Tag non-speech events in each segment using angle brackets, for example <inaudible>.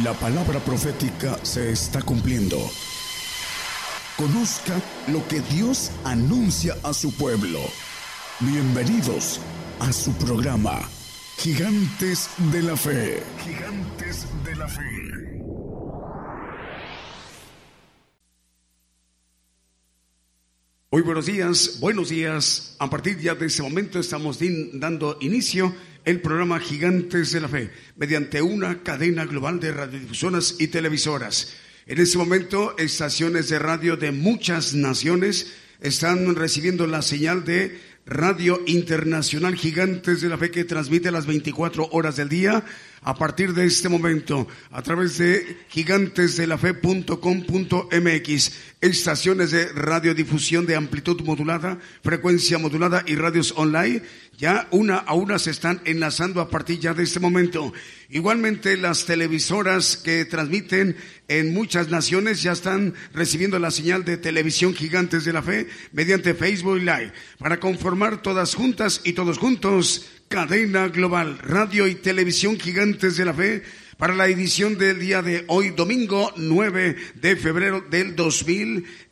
La palabra profética se está cumpliendo. Conozca lo que Dios anuncia a su pueblo. Bienvenidos a su programa, Gigantes de la Fe. Gigantes de la Fe. Muy buenos días, buenos días. A partir ya de este momento estamos dando inicio el programa Gigantes de la Fe mediante una cadena global de radiodifusoras y televisoras. En este momento, estaciones de radio de muchas naciones están recibiendo la señal de Radio Internacional Gigantes de la Fe que transmite las 24 horas del día a partir de este momento a través de gigantesdelafe.com.mx, estaciones de radiodifusión de amplitud modulada, frecuencia modulada y radios online. Ya una a una se están enlazando a partir ya de este momento. Igualmente las televisoras que transmiten en muchas naciones ya están recibiendo la señal de televisión Gigantes de la Fe mediante Facebook Live para conformar todas juntas y todos juntos cadena global, radio y televisión gigantes de la fe para la edición del día de hoy, domingo 9 de febrero del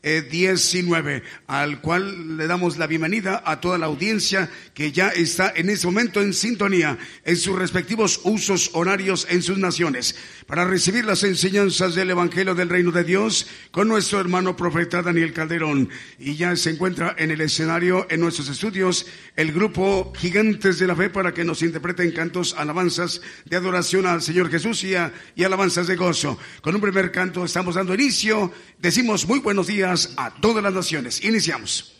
2019, al cual le damos la bienvenida a toda la audiencia que ya está en este momento en sintonía en sus respectivos usos horarios en sus naciones, para recibir las enseñanzas del Evangelio del Reino de Dios con nuestro hermano profeta Daniel Calderón. Y ya se encuentra en el escenario, en nuestros estudios, el grupo Gigantes de la Fe para que nos interpreten cantos, alabanzas de adoración al Señor Jesús y alabanzas de gozo. Con un primer canto estamos dando inicio. Decimos muy buenos días a todas las naciones. Iniciamos.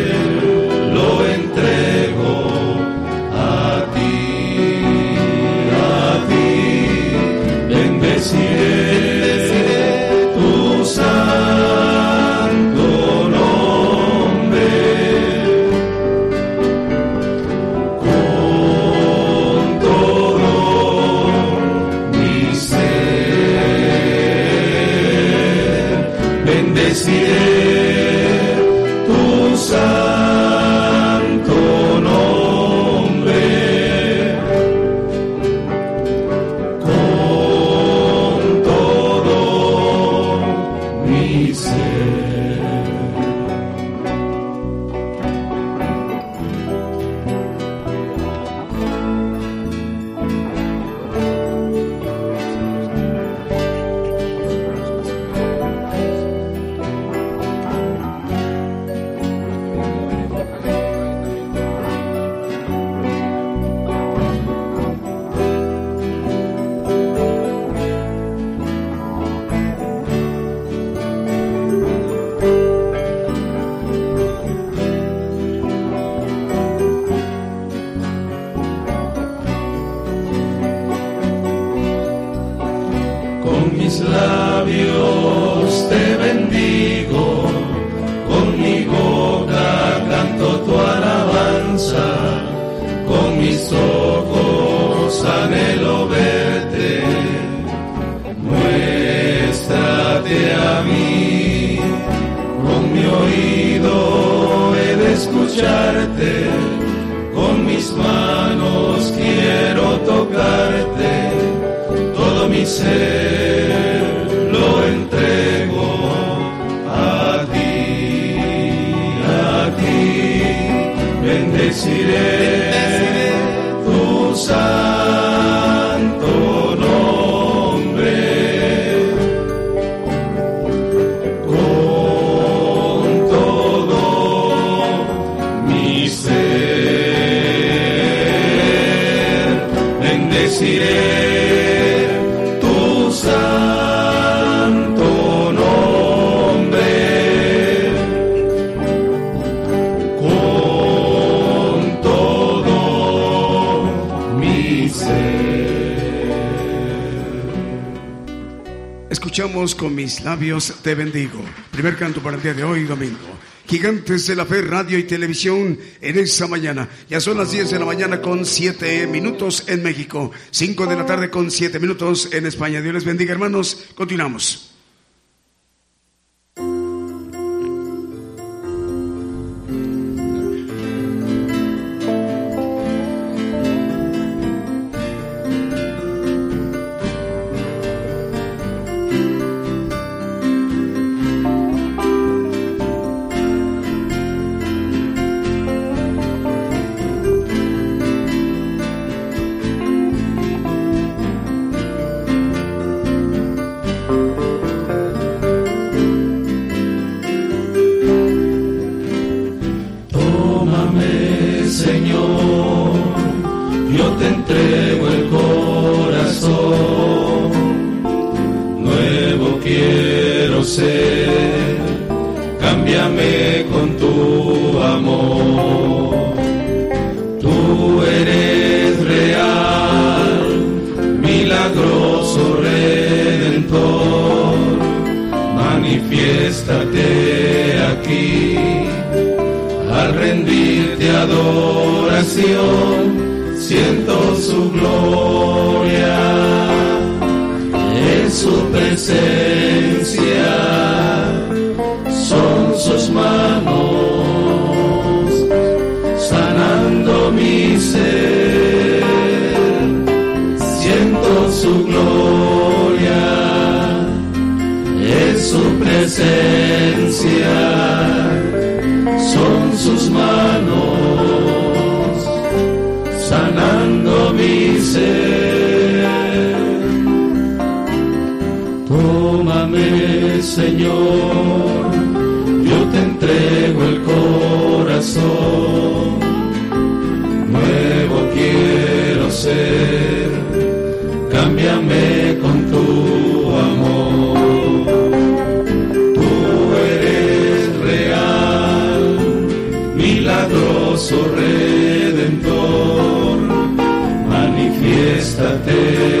labios te bendigo. Primer canto para el día de hoy, domingo. Gigantes de la Fe, radio y televisión en esta mañana. Ya son las 10 de la mañana con 7 minutos en México, 5 de la tarde con 7 minutos en España. Dios les bendiga, hermanos. Continuamos. Señor, yo te entrego el corazón, nuevo quiero ser, cámbiame con tu amor. Tú eres real, milagroso redentor, manifiéstate.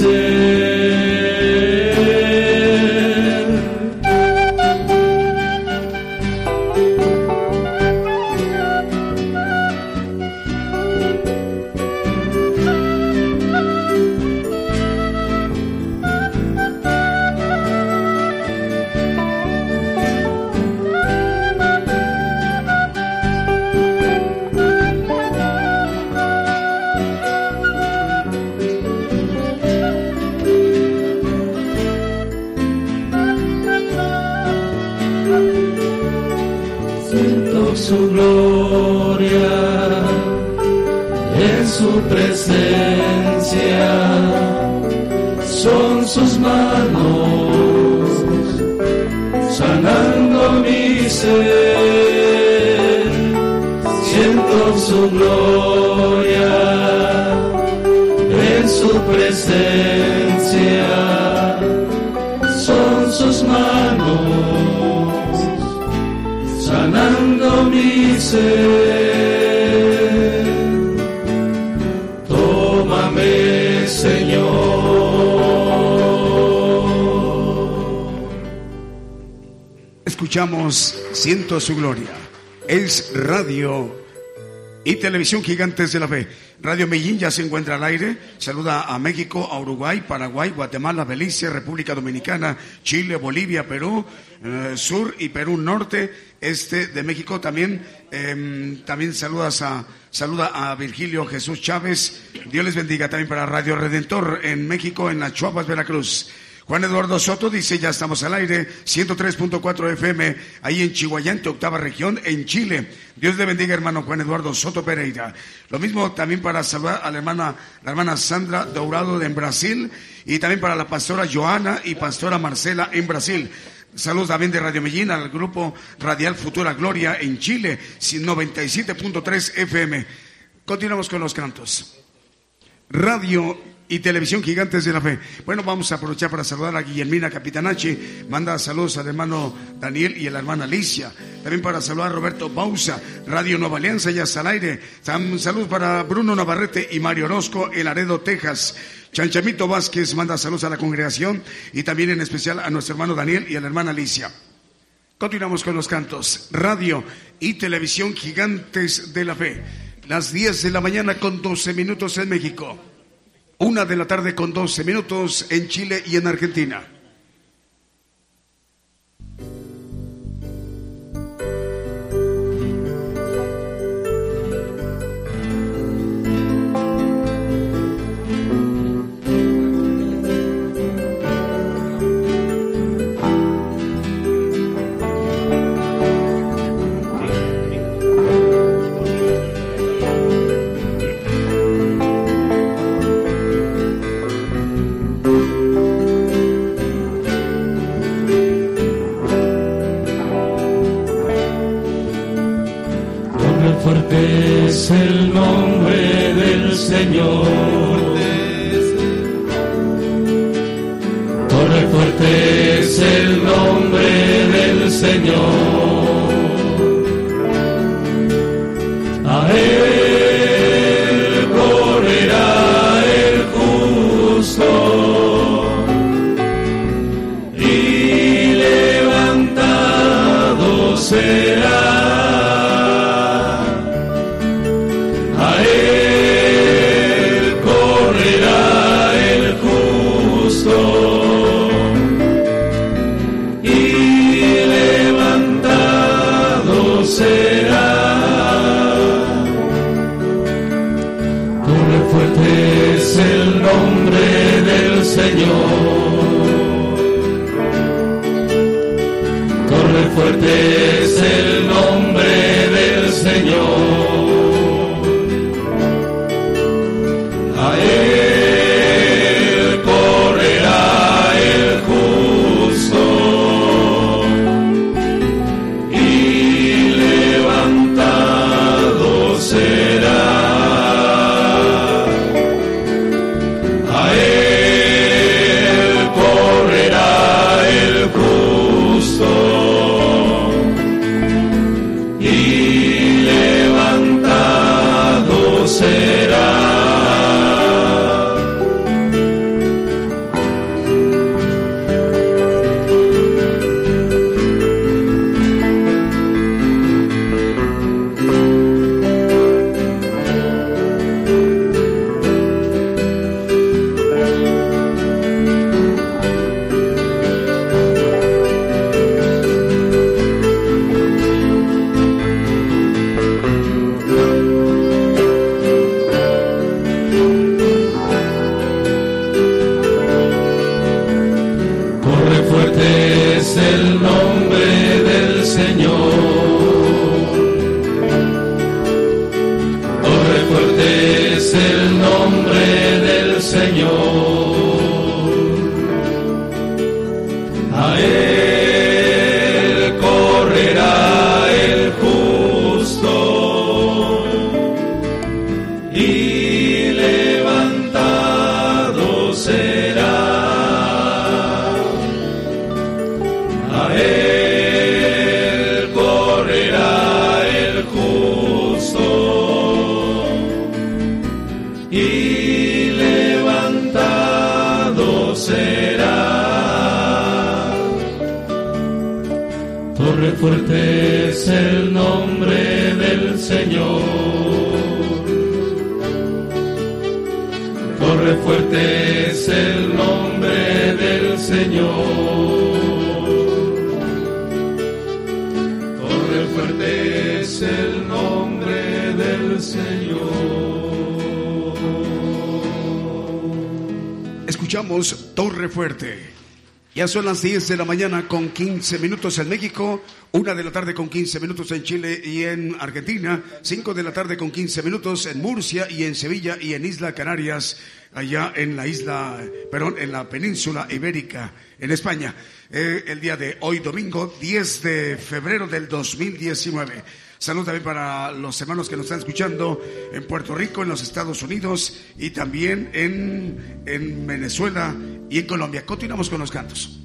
say Es radio y televisión Gigantes de la Fe. Radio Medellín ya se encuentra al aire. Saluda a México, a Uruguay, Paraguay, Guatemala, Belice, República Dominicana, Chile, Bolivia, Perú, eh, Sur y Perú Norte, este de México también. Em, también saludas a, saluda a Virgilio Jesús Chávez. Dios les bendiga también para Radio Redentor en México, en las Chuapas, Veracruz. Juan Eduardo Soto dice, ya estamos al aire, 103.4 FM, ahí en Chihuayante, octava región, en Chile. Dios le bendiga, hermano Juan Eduardo Soto Pereira. Lo mismo también para saludar a la hermana, la hermana Sandra Dourado en Brasil, y también para la pastora Joana y pastora Marcela en Brasil. Saludos también de Radio Medellín al grupo Radial Futura Gloria en Chile, 97.3 FM. Continuamos con los cantos. Radio y Televisión Gigantes de la Fe. Bueno, vamos a aprovechar para saludar a Guillermina Capitanachi, manda saludos al hermano Daniel y a la hermana Alicia. También para saludar a Roberto Bausa, Radio Nueva Alianza, ya está al aire. Saludos para Bruno Navarrete y Mario Orozco, El Aredo, Texas. Chanchamito Vázquez manda saludos a la congregación y también en especial a nuestro hermano Daniel y a la hermana Alicia. Continuamos con los cantos. Radio y Televisión Gigantes de la Fe. Las 10 de la mañana con 12 minutos en México. Una de la tarde con 12 minutos en Chile y en Argentina. Es el nombre del Señor. Torre fuerte es el nombre del Señor. Escuchamos Torre fuerte. Ya son las 10 de la mañana con 15 minutos en México, una de la tarde con 15 minutos en Chile y en Argentina, 5 de la tarde con 15 minutos en Murcia y en Sevilla y en Isla Canarias, allá en la isla, perdón, en la península ibérica, en España. Eh, el día de hoy, domingo 10 de febrero del 2019. Salud también para los hermanos que nos están escuchando en Puerto Rico, en los Estados Unidos y también en, en Venezuela y en Colombia. Continuamos con los cantos.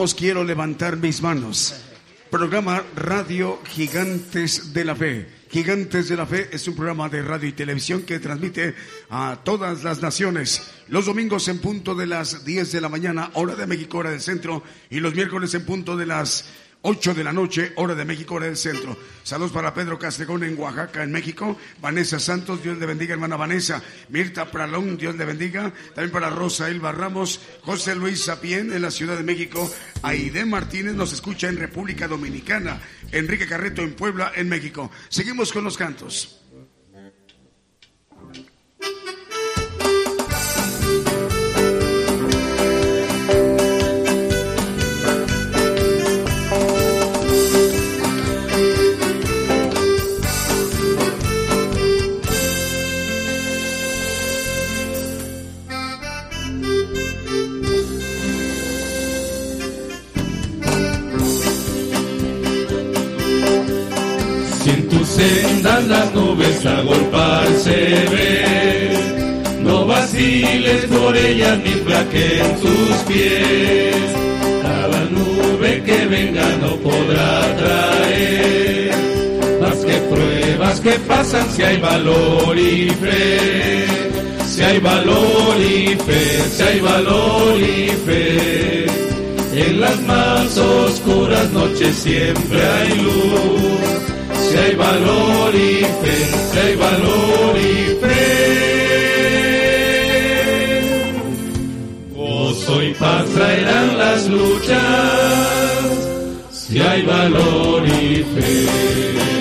Quiero levantar mis manos. Programa Radio Gigantes de la Fe. Gigantes de la Fe es un programa de radio y televisión que transmite a todas las naciones. Los domingos en punto de las 10 de la mañana, hora de México, hora del centro, y los miércoles en punto de las 8 de la noche, hora de México, hora del centro. Saludos para Pedro Castegón en Oaxaca, en México. Vanessa Santos, Dios le bendiga, hermana Vanessa. Mirta Pralón, Dios le bendiga. También para Rosa Elba Ramos. José Luis Sapien en la Ciudad de México. Aide Martínez nos escucha en República Dominicana. Enrique Carreto en Puebla, en México. Seguimos con los cantos. Las nubes agolparse ve. No vaciles por ellas ni flaqueen tus pies. Cada nube que venga no podrá traer. Más que pruebas que pasan si hay valor y fe. Si hay valor y fe, si hay valor y fe. En las más oscuras noches siempre hay luz si hay valor y fe, si hay valor y fe. Gozo y paz traerán las luchas, si hay valor y fe.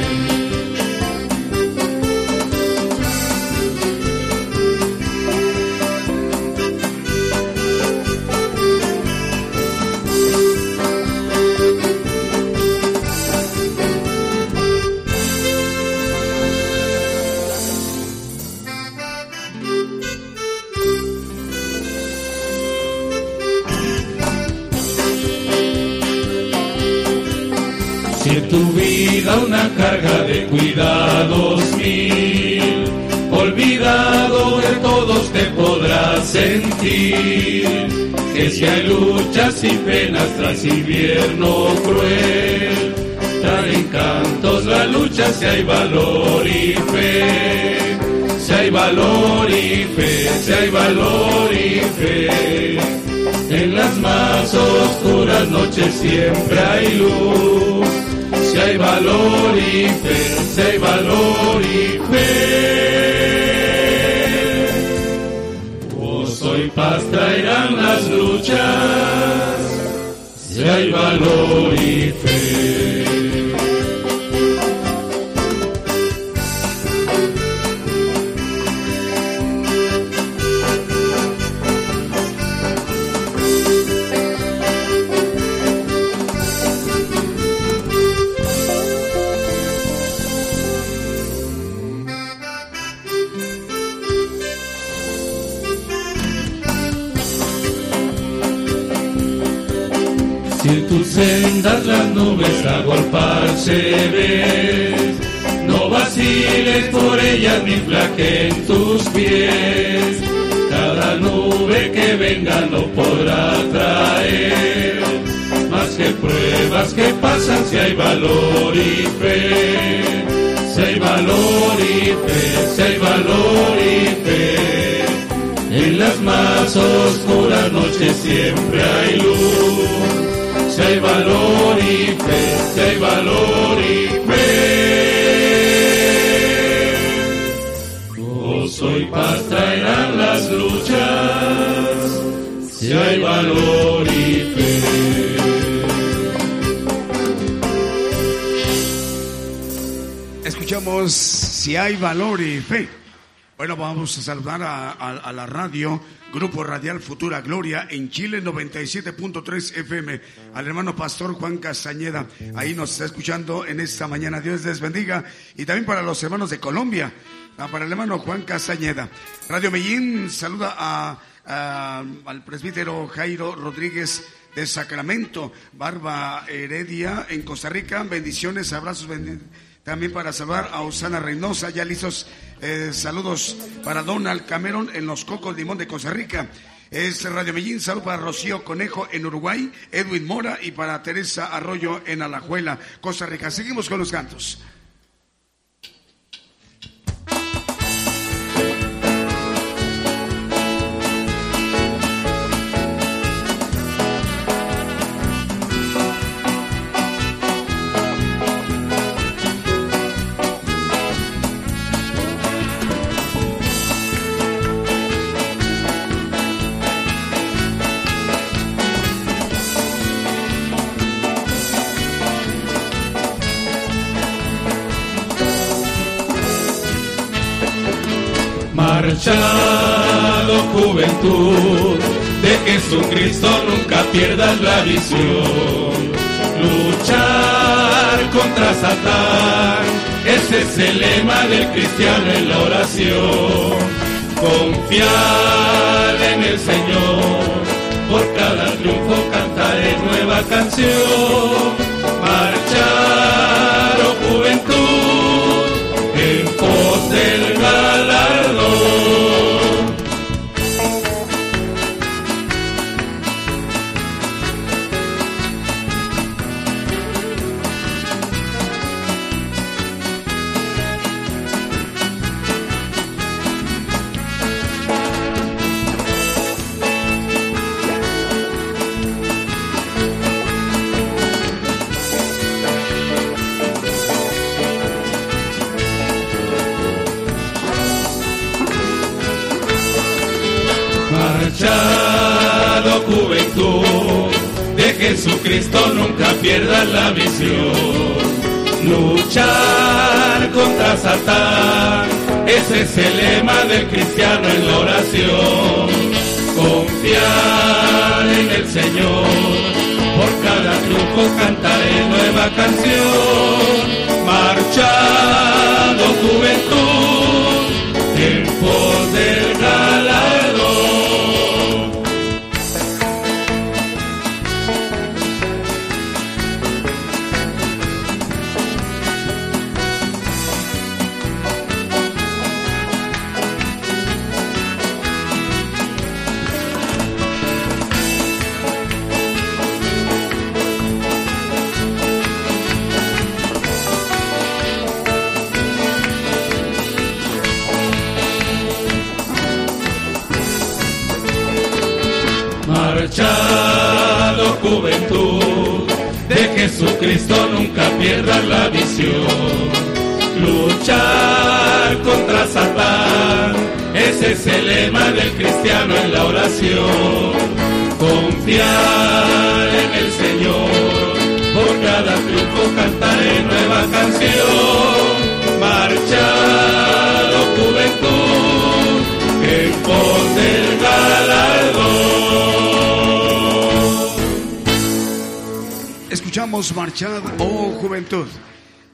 Carga de cuidados mil. Olvidado de todos te podrás sentir, que si hay luchas y penas tras invierno cruel, trae encantos la lucha si hay valor y fe. Si hay valor y fe, si hay valor y fe. En las más oscuras noches siempre hay luz si hay valor y fe, si hay valor y fe. Gozo y paz traerán las luchas, si hay valor y fe. Vaciles por ellas ni flaqueen tus pies. Cada nube que venga no podrá traer más que pruebas que pasan si hay valor y fe. Si hay valor y fe, si hay valor y fe. En las más oscuras noches siempre hay luz si hay valor y fe, si hay valor y fe. Paz traerán las luchas, si hay valor y fe. Escuchamos si hay valor y fe. Bueno, vamos a saludar a, la radio, Grupo Radial Futura Gloria en Chile 97.3 FM, al hermano Pastor Juan Castañeda. Ahí nos está escuchando en esta mañana. Dios les bendiga. Y también para los hermanos de Colombia, para el hermano Juan Castañeda. Radio Medellín saluda a, al presbítero Jairo Rodríguez de Sacramento, Barba Heredia en Costa Rica. Bendiciones, abrazos, también para saludar a Osana Reynosa, ya listos. Eh, saludos para Donald Cameron en Los Cocos Limón de Costa Rica. Es Radio Medellín, salud para Rocío Conejo en Uruguay, Edwin Mora y para Teresa Arroyo en Alajuela, Costa Rica. Seguimos con los cantos. Pierdas la visión. Luchar contra Satán, ese es el lema del cristiano en la oración. Confiar en el Señor, por cada triunfo cantaré nueva canción. Marchar, oh juventud, Jesucristo nunca pierda la visión. Luchar contra Satán, ese es el lema del cristiano en la oración. Confiar en el Señor, por cada triunfo cantaré nueva canción. Marchando juventud, Jesucristo nunca pierda la visión. Luchar contra Satán, ese es el lema del cristiano en la oración. Confiar en el Señor, por cada triunfo cantaré nueva canción. Marchar, oh juventud, en pos del galardón. Escuchamos Marchad, oh juventud.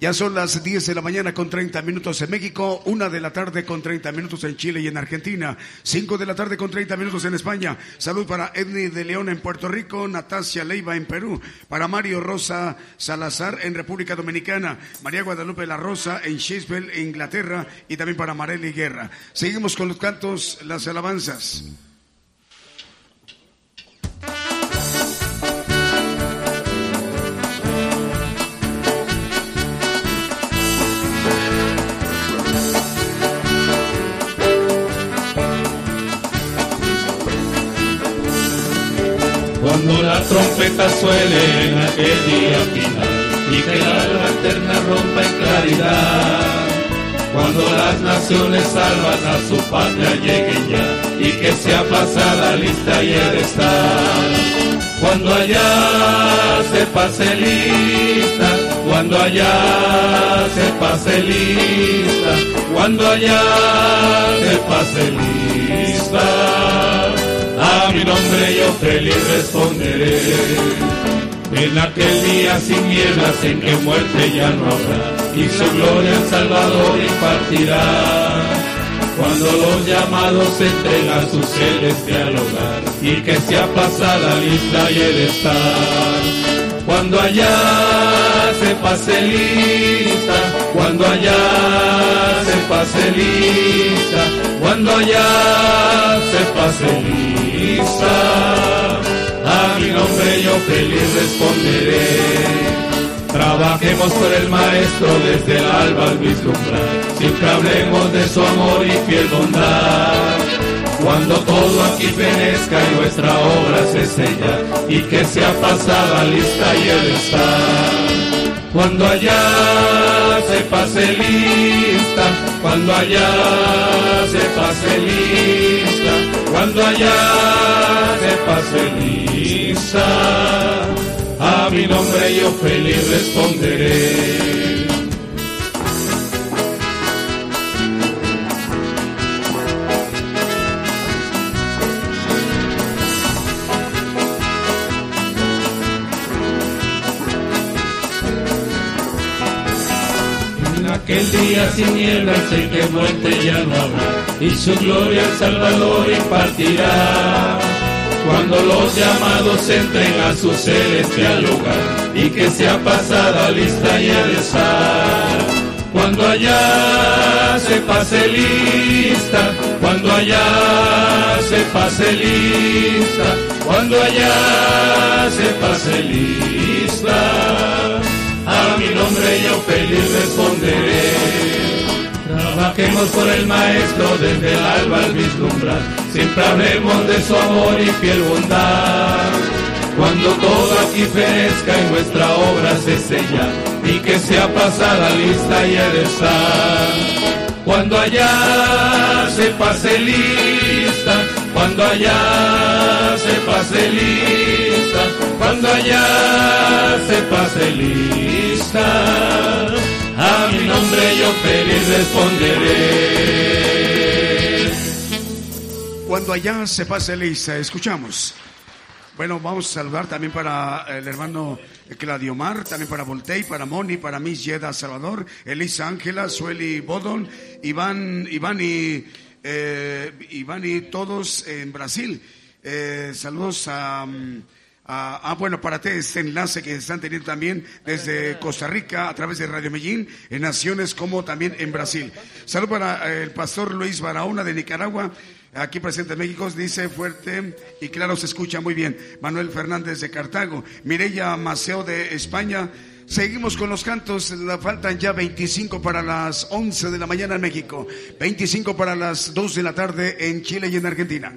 Ya son las 10 de la mañana con 30 minutos en México, 1 de la tarde con 30 minutos en Chile y en Argentina, 5 de la tarde con 30 minutos en España. Salud para Edney de León en Puerto Rico, Natasia Leiva en Perú, para Mario Rosa Salazar en República Dominicana, María Guadalupe La Rosa en Shakespeare, Inglaterra y también para Marely Guerra. Seguimos con los cantos, las alabanzas. Cuando la trompeta suele en aquel día final y que la alma eterna rompa en claridad. Cuando las naciones salvas a su patria lleguen ya y que sea pasada lista y el estar. Cuando allá se pase lista, cuando allá se pase lista, cuando allá se pase lista, a mi nombre yo feliz responderé. En aquel día sin nieblas en que muerte ya no habrá y su gloria el Salvador impartirá. Cuando los llamados entren a su celestial hogar y que sea pasada lista y el estar. Cuando allá se pase lista, cuando allá se pase lista, cuando allá se pase lista, a mi nombre yo feliz responderé. Trabajemos por el Maestro desde el alba al vislumbrar, siempre hablemos de su amor y fiel bondad. Cuando todo aquí perezca y nuestra obra se sella, y que sea pasada lista y el estar. Cuando allá se pase lista, cuando allá se pase lista, cuando allá se pase lista a mi nombre yo feliz responderé. Aquel día sin nieblas sé que muerte ya no habrá y su gloria el Salvador impartirá cuando los llamados entren a su celestial lugar y que sea pasada lista y el estar. Cuando allá se pase lista, cuando allá se pase lista, cuando allá se pase lista, mi nombre yo feliz responderé. Trabajemos por el Maestro desde el alba al vislumbrar. Siempre hablemos de su amor y fiel bondad. Cuando todo aquí perezca y nuestra obra se sella y que sea pasada lista y estar. Cuando allá se pase lista, cuando allá se pase lista, cuando allá se pase lista a mi nombre yo feliz responderé. Cuando allá se pase lista, escuchamos. Bueno, vamos a saludar también para el hermano Claudio Mar, también para Voltei, para Moni, para Miss Yeda Salvador, Elisa Ángela, Sueli Bodon, Iván, Iván y, eh, Iván y todos en Brasil. Eh, saludos a... Mm, Ah, ah, bueno, para ti este enlace que están teniendo también desde Costa Rica a través de Radio Medellín, en naciones como también en Brasil. Salud para eh, el pastor Luis Barahona de Nicaragua, aquí presente en México, dice fuerte y claro, se escucha muy bien. Manuel Fernández de Cartago, Mireya Maceo de España. Seguimos con los cantos, faltan ya 25 para las 11 de la mañana en México, 25 para las 2 de la tarde en Chile y en Argentina.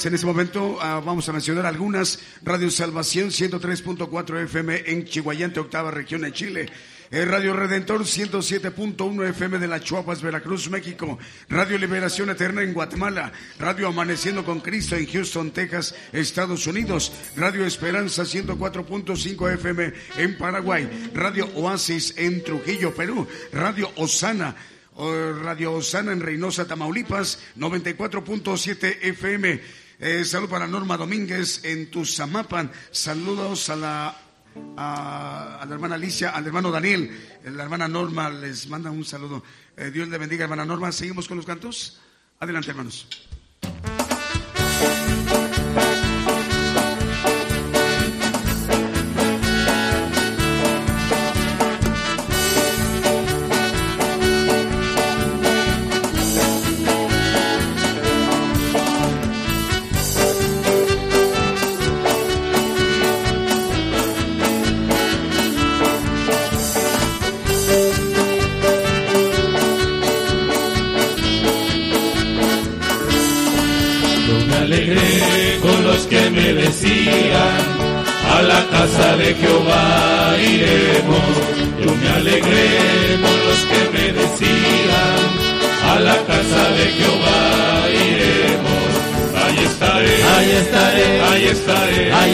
Conectadas en este momento, ah, vamos a mencionar algunas. Radio Salvación 103.4 FM en Chihuayante, octava región en Chile. Eh, Radio Redentor 107.1 FM de la Chuapas, Veracruz, México. Radio Liberación Eterna en Guatemala. Radio Amaneciendo con Cristo en Houston, Texas, Estados Unidos. Radio Esperanza 104.5 FM en Paraguay. Radio Oasis en Trujillo, Perú. Radio Osana Radio Osana en Reynosa, Tamaulipas, 94.7 FM. Eh, salud para Norma Domínguez en Tuzamapan. Saludos a la, hermana Alicia, al hermano Daniel. La hermana Norma les manda un saludo. Eh, Dios le bendiga, hermana Norma. Seguimos con los cantos. Adelante, hermanos.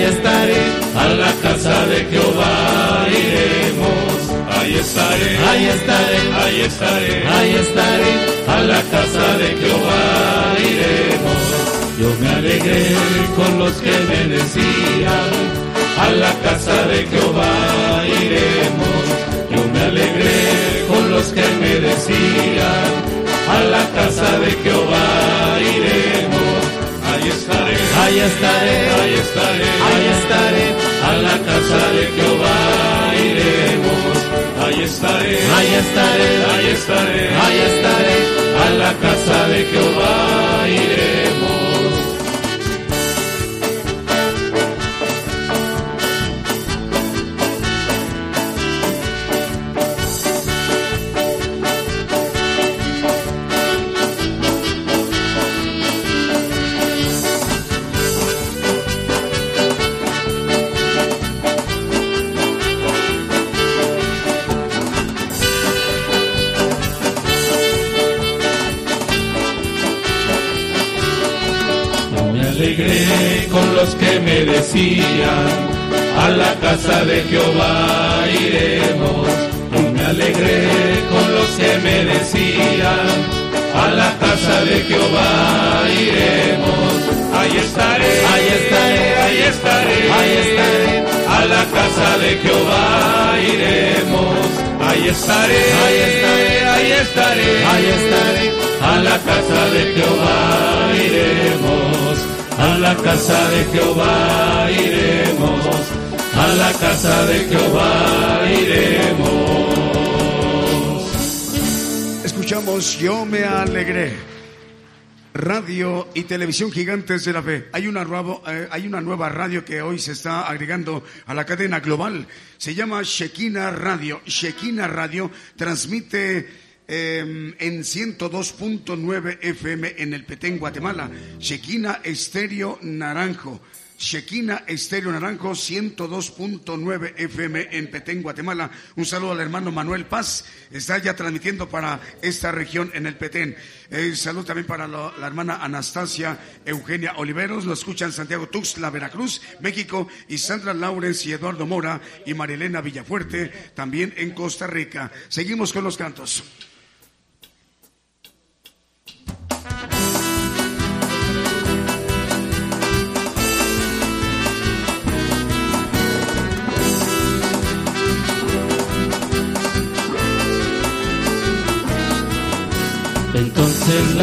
Estaré, a la casa de Jehová iremos. Ahí estaré, ahí estaré, ahí estaré, ahí estaré, a la casa de Jehová iremos. Yo me alegré con los que me decían, a la casa de Jehová iremos. Yo me alegré con los que me decían, a la casa de Jehová iremos. Ahí estaré, ahí estaré, ahí estaré, ahí estaré, a la casa de Jehová iremos. Ahí estaré, ahí estaré, ahí estaré, ahí estaré, a la casa de Jehová iremos. Decían, a la casa de Jehová iremos. Y me alegré con los que me decían, a la casa de Jehová iremos. Ahí estaré, ahí estaré, ahí estaré, ahí estaré. A la casa de Jehová iremos. ahí estaré, ahí estaré, ahí estaré, ahí estaré. A la casa de Jehová iremos, a la casa de Jehová iremos, a la casa de Jehová iremos. Escuchamos Yo me alegré radio y televisión gigantes de la fe. Hay una, eh, hay una nueva radio que hoy se está agregando a la cadena global. Se llama Shekina Radio. Shekina Radio transmite em, en 102.9 FM en el Petén, Guatemala. Shekina Estéreo Naranjo. Shekina Estéreo Naranjo 102.9 FM en Petén, Guatemala. Un saludo al hermano Manuel Paz. Está ya transmitiendo para esta región en el Petén. Un saludo también para la hermana Anastasia Eugenia Oliveros. Lo escuchan Santiago Tuxtla, Veracruz, México. Y Sandra Laurens y Eduardo Mora y Marilena Villafuerte también en Costa Rica. Seguimos con los cantos.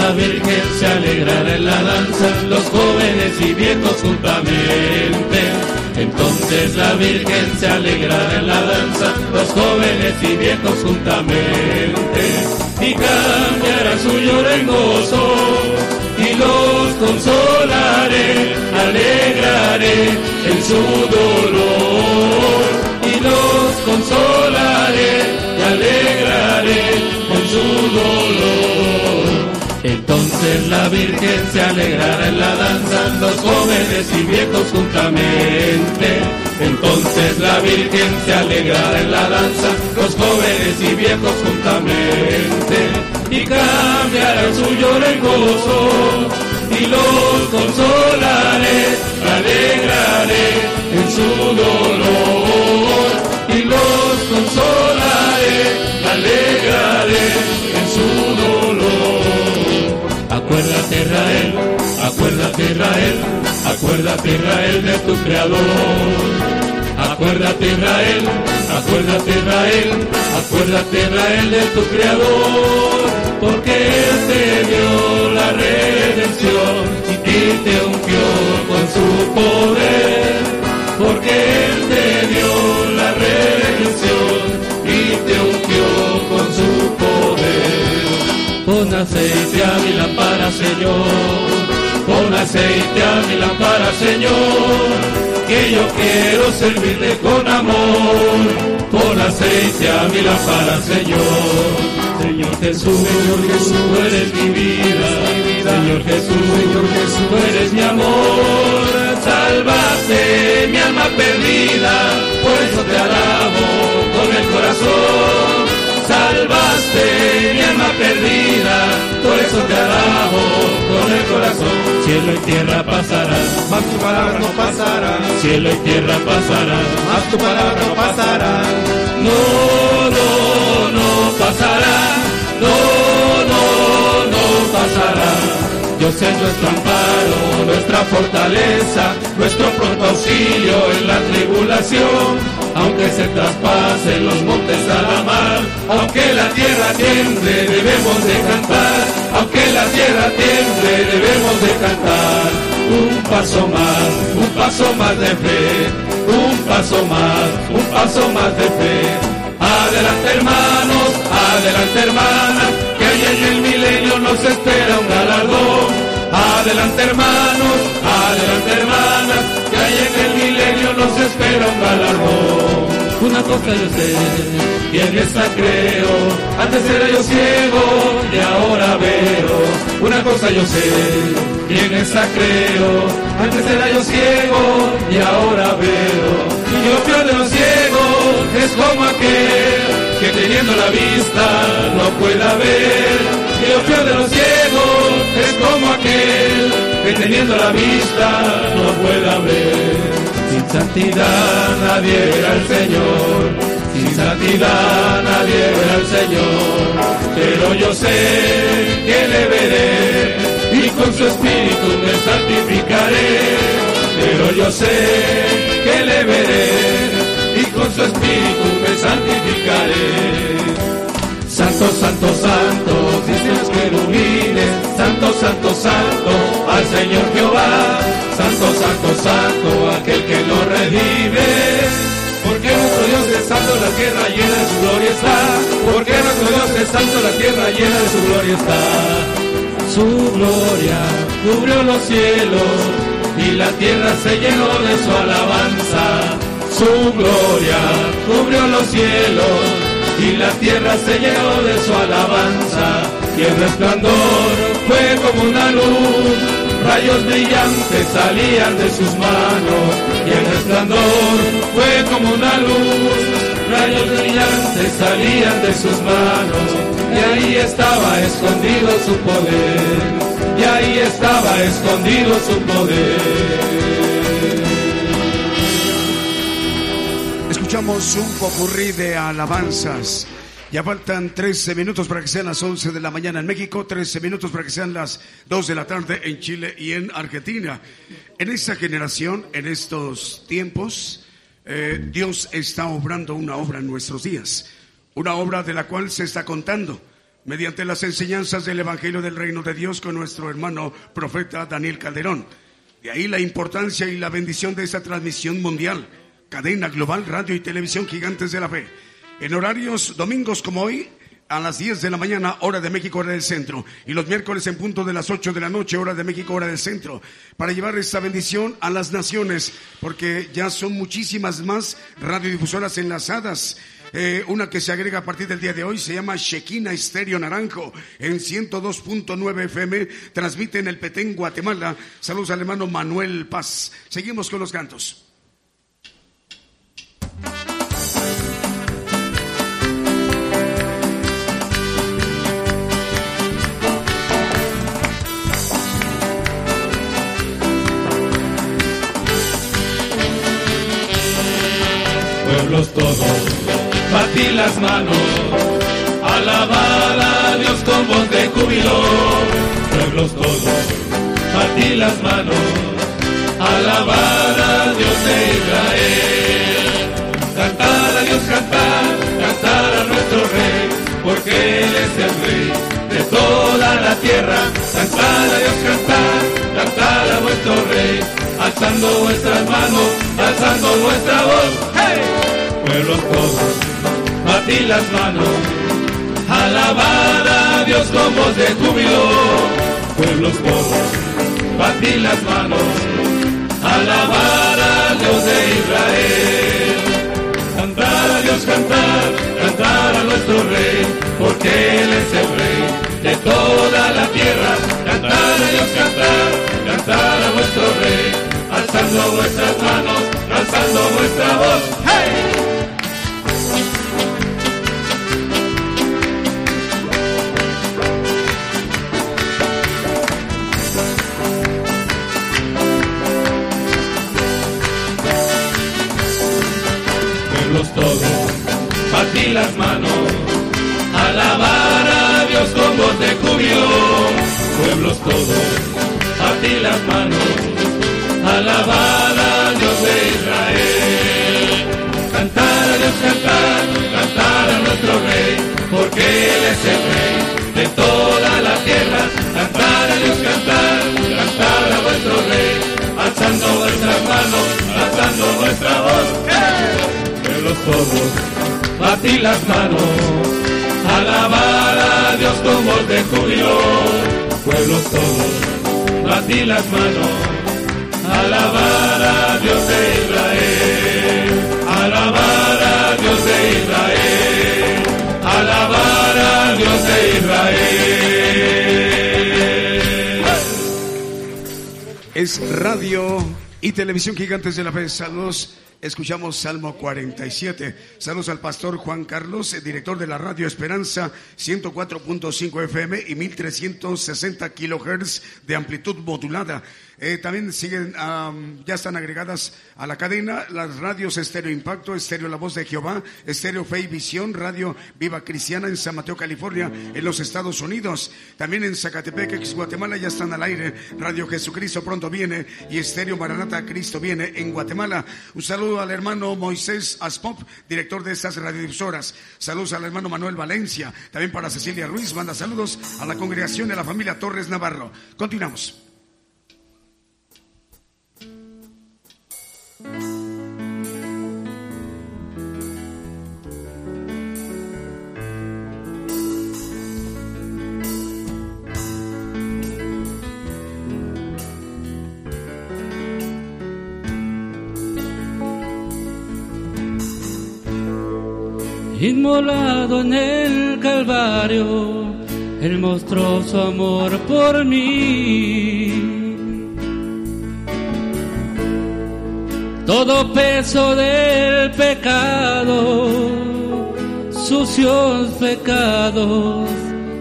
La Virgen se alegrará en la danza, los jóvenes y viejos juntamente. Entonces la Virgen se alegrará en la danza, los jóvenes y viejos juntamente. Y cambiará su lloro en gozo, y los consolaré, alegraré en su dolor. Y los consolaré, y alegraré en su dolor. Entonces la Virgen se alegrará en la danza, los jóvenes y viejos juntamente. Entonces la Virgen se alegrará en la danza, los jóvenes y viejos juntamente. Y cambiará su lloro en gozo, y los consolaré, alegraré en su dolor. Y los consolaré, Acuérdate Israel, acuérdate Israel, acuérdate Israel de tu Creador. Acuérdate Israel, acuérdate Israel, acuérdate Israel de tu Creador, porque Él te dio la redención y te ungió con su poder, porque Él te dio la redención Pon aceite a mi lámpara, Señor. Pon aceite a mi lámpara, Señor. Que yo quiero servirte con amor. Pon aceite a mi lámpara, Señor. Señor Jesús, Señor Jesús, tú eres mi vida. Señor Jesús, Señor Jesús, tú eres mi amor. Salvaste mi alma perdida, por eso te alabo con el corazón salvaste mi alma perdida, por eso te alabo con el corazón. Cielo y tierra pasarán, Mas tu palabra no pasará, cielo y tierra pasarán, mas tu palabra no pasará. no, no, no pasará, no, no, no pasará. Dios es nuestro amparo, nuestra fortaleza, nuestro pronto auxilio en la tribulación. Aunque se traspasen los montes a la mar, aunque la tierra tiemble, debemos de cantar. Aunque la tierra tiemble, debemos de cantar. Un paso más, un paso más de fe, un paso más, un paso más de fe. Adelante hermanos, adelante hermanas, ahí en el milenio nos espera un galardón. Adelante hermanos, adelante hermanas, que ahí en el milenio nos espera un galardón. Una cosa yo sé, y en esta creo, antes era yo ciego y ahora veo. Una cosa yo sé, y en esta creo, antes era yo ciego y ahora veo. Peor de los ciegos es como aquel que teniendo la vista no pueda ver. Peor de los ciegos es como aquel que teniendo la vista no pueda ver. Sin santidad nadie verá al Señor, sin santidad nadie verá al Señor. Pero yo sé que le veré con su espíritu me santificaré. Pero yo sé que le veré y con su espíritu me santificaré. Santo, santo, santo, dicen los querubines, santo, santo, santo, al Señor Jehová, santo, santo, santo, aquel que nos redime. Porque nuestro Dios es santo, la tierra llena de su gloria está. Porque nuestro Dios es santo, la tierra llena de su gloria está. Su gloria cubrió los cielos y la tierra se llenó de su alabanza. Su gloria cubrió los cielos y la tierra se llenó de su alabanza. Y el resplandor fue como una luz, rayos brillantes salían de sus manos. Y el resplandor fue como una luz, rayos brillantes salían de sus manos. Y ahí estaba escondido su poder, y ahí estaba escondido su poder. Escuchamos un popurrí de alabanzas. Ya faltan 13 minutos para que sean las 11 de la mañana en México, 13 minutos para que sean las 2 de la tarde en Chile y en Argentina. En esta generación, en estos tiempos, eh, Dios está obrando una obra en nuestros días, una obra de la cual se está contando mediante las enseñanzas del Evangelio del Reino de Dios con nuestro hermano profeta Daniel Calderón. De ahí la importancia y la bendición de esta transmisión mundial cadena global, radio y televisión gigantes de la fe. En horarios domingos como hoy, a las 10 de la mañana, hora de México, hora del centro. Y los miércoles en punto de las 8 de la noche, hora de México, hora del centro. Para llevar esta bendición a las naciones, porque ya son muchísimas más radiodifusoras enlazadas. Eh, una que se agrega a partir del día de hoy se llama Shekina Estéreo Naranjo en 102.9 FM. Transmite en el Petén, Guatemala. Saludos al hermano Manuel Paz. Seguimos con los cantos. Pueblos todos, batí las manos, alabad a Dios con voz de júbilo. Pueblos todos, batí las manos, alabad a Dios de Israel. Cantar a Dios, cantar, cantar a nuestro Rey, porque Él es el Rey de toda la tierra. Cantar a Dios, cantar, cantar a nuestro Rey, alzando vuestras manos, alzando nuestra voz. ¡Hey! Pueblos todos, batí las manos, alabad a Dios con voz de júbilo. Pueblos todos, batí las manos, alabar a Dios de Israel. Cantar a Dios, cantar, cantar a nuestro Rey, porque Él es el Rey de toda la tierra. Cantar a Dios, cantar, cantar a nuestro Rey, alzando vuestras manos, alzando vuestra voz. ¡Hey! Pueblos todos, batí las manos, alabar a Dios con voz de júbilo. Pueblos todos, batí las manos, alabar a Dios de Israel. Cantar a Dios, cantar, cantar a nuestro Rey, porque Él es el Rey de toda la tierra. Cantar a Dios, cantar, cantar a vuestro Rey, alzando vuestras manos, alzando vuestra voz. ¡Eh! Todos, batí las manos, alabar a Dios con voz de júbilo. Pueblos todos, batí las manos, alabar a Dios de Israel, alabar a Dios de Israel, alabar a Dios de Israel. Es radio y televisión gigantes de la fe. Saludos. Escuchamos Salmo 47. Saludos al pastor Juan Carlos, director de la radio Esperanza 104.5 FM y 1360 kilohertz de amplitud modulada. Eh, también siguen, ya están agregadas a la cadena las radios Estéreo Impacto, Estéreo La Voz de Jehová, Estéreo Fe y Visión, Radio Viva Cristiana en San Mateo, California, en los Estados Unidos. También en Zacatepec, ex Guatemala, ya están al aire. Radio Jesucristo pronto viene y Estéreo Maranata Cristo viene en Guatemala. Un saludo al hermano Moisés Aspop, director de estas radiodifusoras. Saludos al hermano Manuel Valencia. También para Cecilia Ruiz, manda saludos a la congregación de la familia Torres Navarro. Continuamos. Inmolado en el Calvario, Él mostró su amor por mí todo peso del pecado, sucios pecados,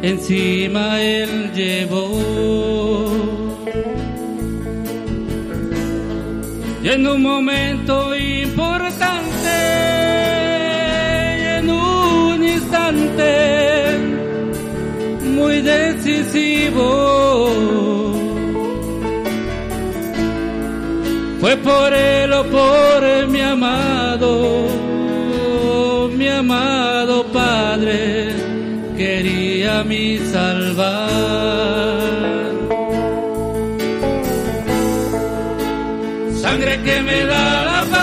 encima Él llevó. Y en un momento importante, en un instante muy decisivo, fue por él o por mi amado, mi amado Padre, quería mi salvar. Sangre que me da la paz,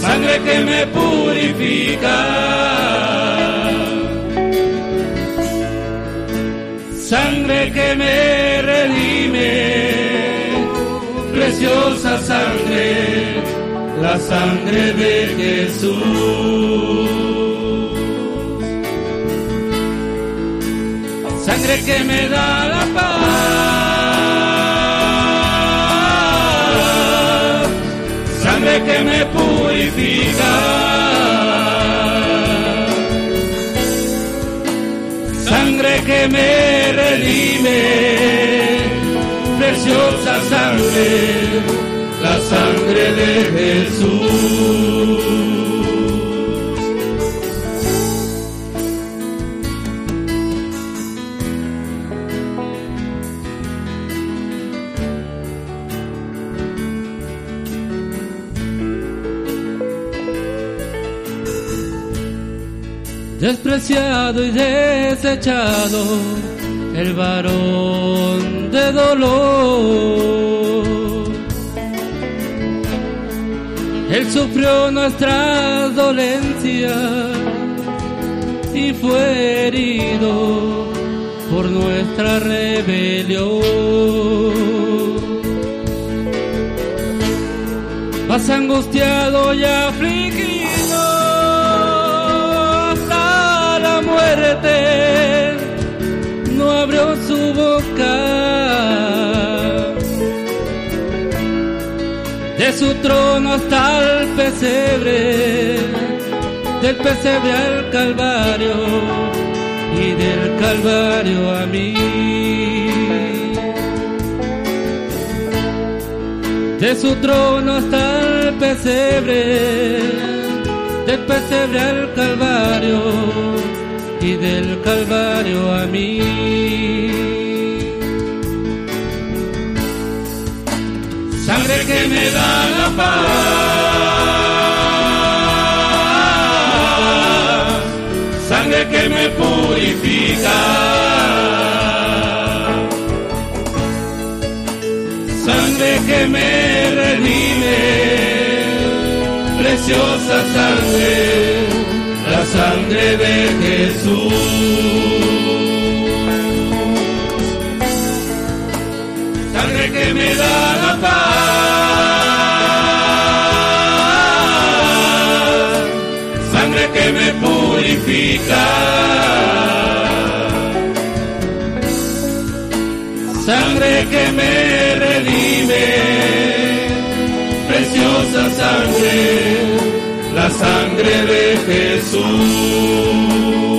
sangre que me purifica. Que me redime, preciosa sangre, la sangre de Jesús. Sangre que me da la paz, sangre que me purifica que me redime, preciosa sangre, la sangre de Jesús. Despreciado y desechado, el varón de dolor. Él sufrió nuestras dolencias y fue herido por nuestra rebelión. Más angustiado y afligido no abrió su boca. De su trono hasta el pesebre, del pesebre al calvario y del calvario a mí. De su trono hasta el pesebre, del pesebre al calvario y del Calvario a mí. Sangre que me da la paz, sangre que me purifica. Sangre que me redime, preciosa sangre sangre de Jesús. Sangre que me da la paz, sangre que me purifica. Sangre que me redime, preciosa sangre la sangre de Jesús.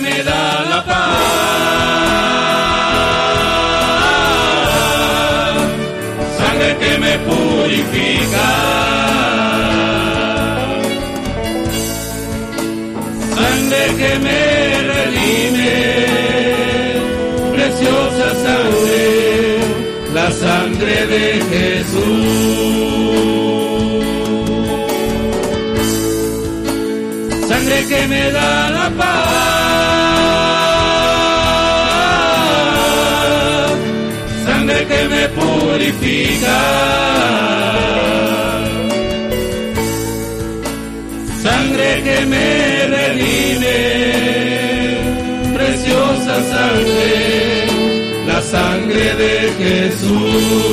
Me da la paz, sangre que me purifica, sangre que me redime, preciosa sangre, la sangre de Jesús. sangre que me da la paz, sangre que me redime, preciosa sangre, la sangre de Jesús.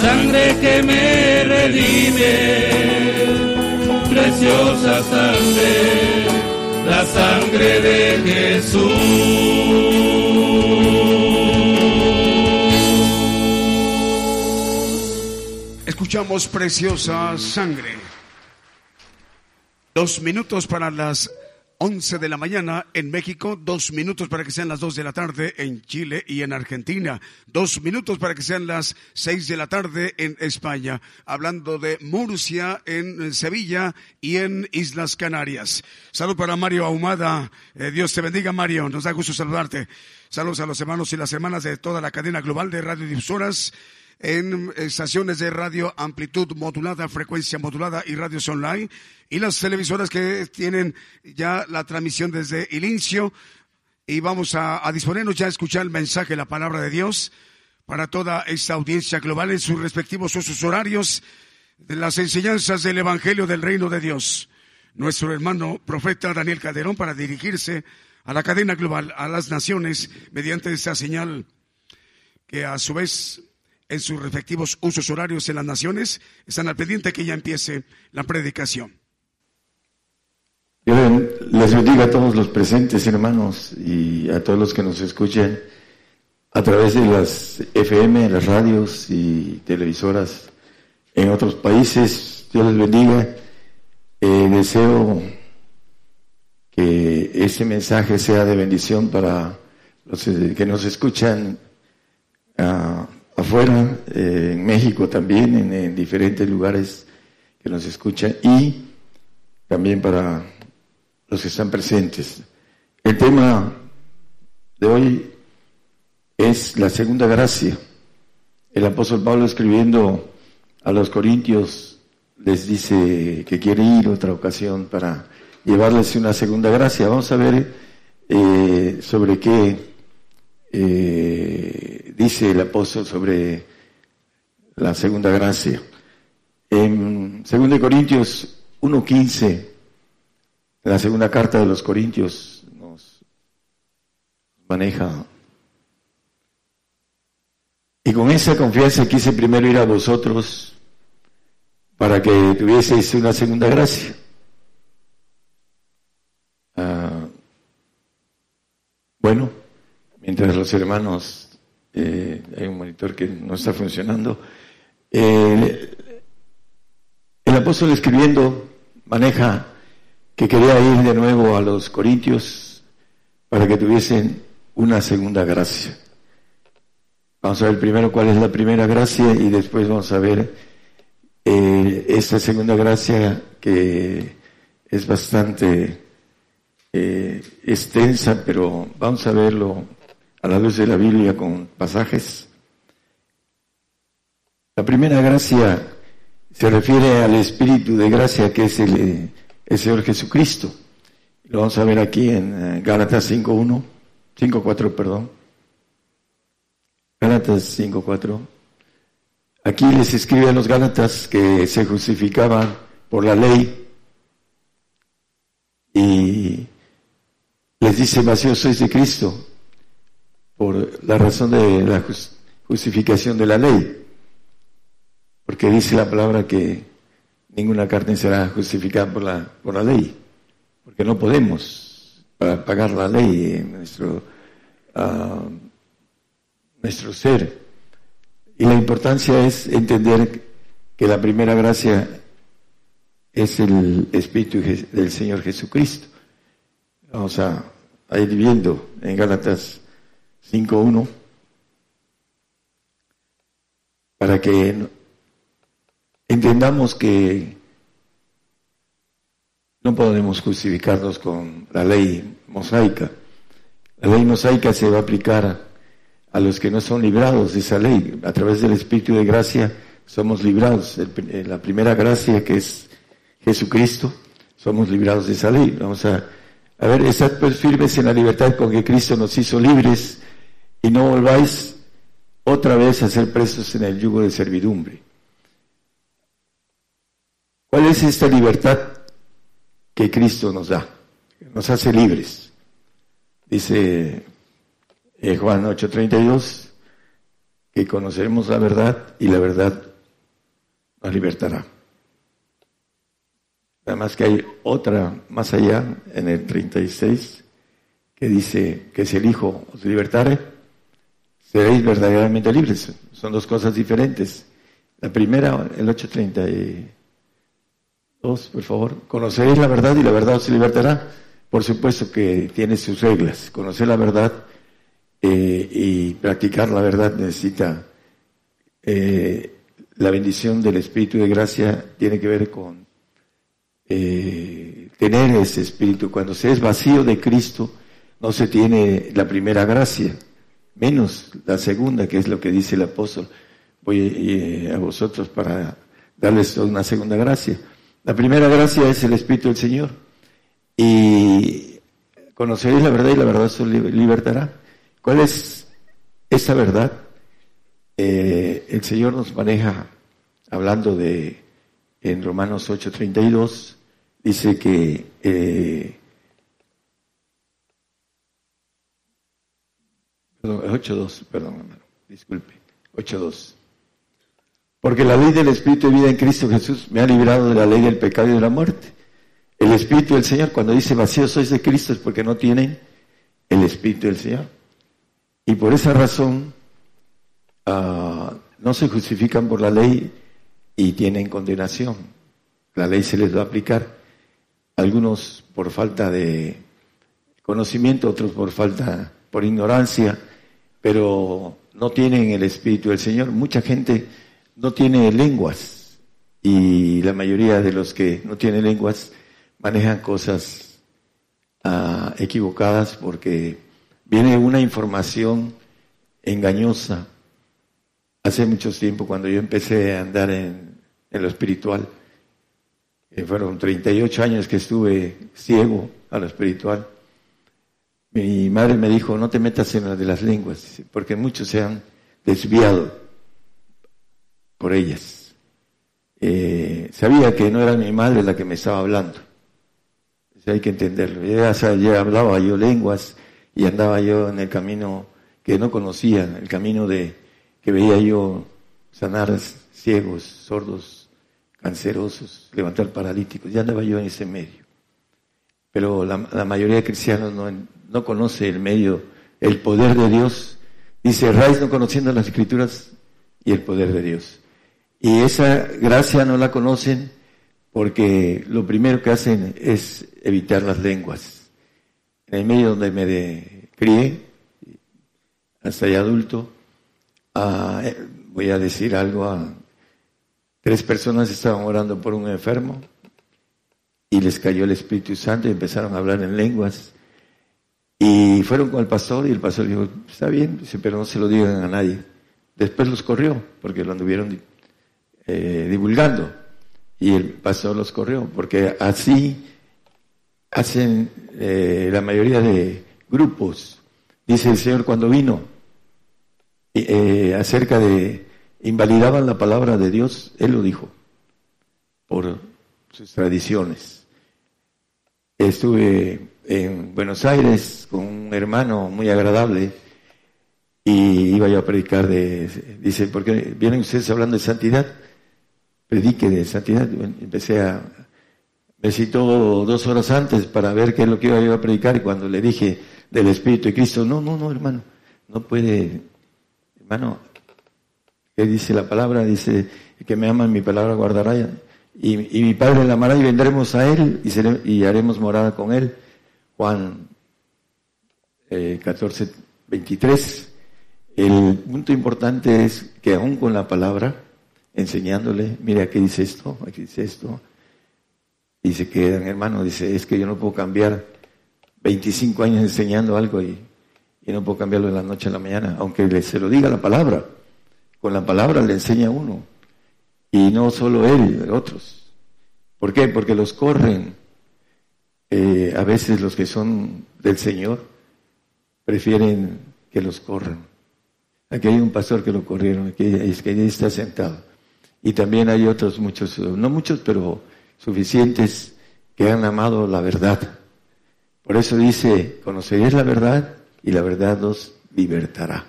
sangre que me redime, preciosa sangre, la sangre de Jesús. Escuchamos preciosa sangre. Dos minutos para las 11 de la mañana en México, dos minutos para que sean las 2 de la tarde en Chile y en Argentina, dos minutos para que sean las 6 de la tarde en España, hablando de Murcia, en Sevilla y en Islas Canarias. Salud para Mario Ahumada, eh, Dios te bendiga Mario, nos da gusto saludarte. Saludos a los hermanos y las hermanas de toda la cadena global de radiodifusoras en estaciones de radio amplitud modulada, frecuencia modulada y radios online, y las televisoras que tienen ya la transmisión desde inicio. Y vamos a, disponernos ya a escuchar el mensaje, la palabra de Dios, para toda esta audiencia global en sus respectivos usos horarios de las enseñanzas del Evangelio del Reino de Dios. Nuestro hermano profeta Daniel Calderón para dirigirse a la cadena global, a las naciones, mediante esta señal que a su vez en sus respectivos usos horarios en las naciones, están al pendiente que ya empiece la predicación. Les bendiga a todos los presentes, hermanos, y a todos los que nos escuchen a través de las FM, las radios y televisoras en otros países. Dios les bendiga. Eh, deseo que ese mensaje sea de bendición para los que nos escuchan uh, afuera, eh, en México también, en, diferentes lugares que nos escuchan y también para los que están presentes. El tema de hoy es la segunda gracia. El apóstol Pablo escribiendo a los corintios les dice que quiere ir otra ocasión para llevarles una segunda gracia. Vamos a ver eh, sobre qué eh, dice el apóstol sobre la segunda gracia. En 2 Corintios 1.15, la segunda carta de los Corintios nos maneja. Y con esa confianza quise primero ir a vosotros para que tuvieseis una segunda gracia. Ah, bueno, mientras los hermanos, eh, hay un monitor que no está funcionando, el apóstol escribiendo maneja que quería ir de nuevo a los corintios para que tuviesen una segunda gracia. Vamos a ver primero cuál es la primera gracia y después vamos a ver eh, esta segunda gracia que es bastante eh, extensa, pero vamos a verlo a la luz de la Biblia con pasajes. La primera gracia se refiere al Espíritu de gracia que es el, Señor Jesucristo. Lo vamos a ver aquí en eh, Gálatas 5.1, 5.4, perdón. Gálatas 5.4. Aquí les escribe a los Gálatas que se justificaban por la ley y les dice, vacío sois de Cristo por la razón de la justificación de la ley. Porque dice la palabra que ninguna carne será justificada por la, por la ley. Porque no podemos pagar la ley en nuestro, ah, nuestro ser. Y la importancia es entender que la primera gracia es el Espíritu del Señor Jesucristo. Vamos a, a ir viendo en Gálatas 5.1 para que entendamos que no podemos justificarnos con la ley mosaica. La ley mosaica se va a aplicar a los que no son librados de esa ley. A través del Espíritu de gracia somos librados. La primera gracia que es Jesucristo, somos librados de esa ley. Vamos a, a ver, estad pues firmes en la libertad con que Cristo nos hizo libres y no volváis otra vez a ser presos en el yugo de servidumbre. ¿Cuál es esta libertad que Cristo nos da? Nos hace libres. Dice eh, Juan 8:32 que conoceremos la verdad y la verdad nos libertará. Además que hay otra más allá en el 36 que dice que si el Hijo os libertare, seréis verdaderamente libres. Son dos cosas diferentes. La primera, el 832, por favor, conoceréis la verdad y la verdad os libertará. Por supuesto que tiene sus reglas. Conocer la verdad eh, y practicar la verdad necesita eh, la bendición del Espíritu de gracia, tiene que ver con eh, tener ese espíritu. Cuando se es vacío de Cristo, no se tiene la primera gracia, menos la segunda, que es lo que dice el apóstol. Voy eh, a vosotros para darles una segunda gracia. La primera gracia es el Espíritu del Señor. Y conoceréis la verdad y la verdad os libertará. ¿Cuál es esa verdad? Eh, el Señor nos maneja hablando de en Romanos 8:32 dice que eh, perdón, 8.2, perdón, disculpe, 8.2. Porque la ley del Espíritu de vida en Cristo Jesús me ha librado de la ley del pecado y de la muerte. El Espíritu del Señor, cuando dice vacío sois de Cristo, es porque no tienen el Espíritu del Señor. Y por esa razón uh, no se justifican por la ley y tienen condenación. La ley se les va a aplicar, algunos por falta de conocimiento, otros por falta, por ignorancia, pero no tienen el Espíritu del Señor. Mucha gente no tiene lenguas y la mayoría de los que no tienen lenguas manejan cosas ah, equivocadas porque viene una información engañosa hace mucho tiempo, cuando yo empecé a andar en, lo espiritual, eh, fueron 38 años que estuve ciego a lo espiritual, mi madre me dijo, no te metas en la de las lenguas, porque muchos se han desviado por ellas. Eh, sabía que no era mi madre la que me estaba hablando. hay que entenderlo. Ya, ya hablaba yo lenguas y andaba yo en el camino que no conocía, el camino de que veía yo sanar ciegos, sordos, cancerosos, levantar paralíticos. Ya andaba yo en ese medio. Pero la, mayoría de cristianos no, no conoce el medio, el poder de Dios. Dice, Raiz no conociendo las escrituras y el poder de Dios. Y esa gracia no la conocen porque lo primero que hacen es evitar las lenguas. En el medio donde me crié, hasta ya adulto, eh, voy a decir algo a tres personas estaban orando por un enfermo y les cayó el Espíritu Santo y empezaron a hablar en lenguas. Y fueron con el pastor y el pastor dijo, está bien, pero no se lo digan a nadie. Después los corrió porque lo anduvieron eh, divulgando y el pastor los corrió porque así hacen eh, la mayoría de grupos. Dice el Señor cuando vino, eh, acerca de invalidaban la palabra de Dios, él lo dijo, por sus tradiciones. Estuve en Buenos Aires con un hermano muy agradable y iba yo a predicar de, dice, ¿por qué vienen ustedes hablando de santidad? Predique de santidad. Empecé a, me citó dos horas antes para ver qué es lo que iba yo a predicar y cuando le dije del Espíritu de Cristo, no, no, no, hermano, no puede Hermano, ¿qué dice la palabra? Dice, que me ama mi palabra guardará. Y, mi Padre la amará y vendremos a Él y, y haremos morada con Él. Juan eh, 14, 23. El punto importante es que aún con la palabra, enseñándole, mire, aquí dice esto, aquí dice esto, y se quedan, hermano, dice, es que yo no puedo cambiar 25 años enseñando algo y, y no puedo cambiarlo de la noche a la mañana, aunque se lo diga la palabra. Con la palabra le enseña uno. Y no solo él, otros. ¿Por qué? Porque los corren. Eh, a veces los que son del Señor prefieren que los corran. Aquí hay un pastor que lo corrieron, aquí es que ahí está sentado. Y también hay otros muchos, no muchos, pero suficientes que han amado la verdad. Por eso dice, conoceréis la verdad y la verdad os libertará.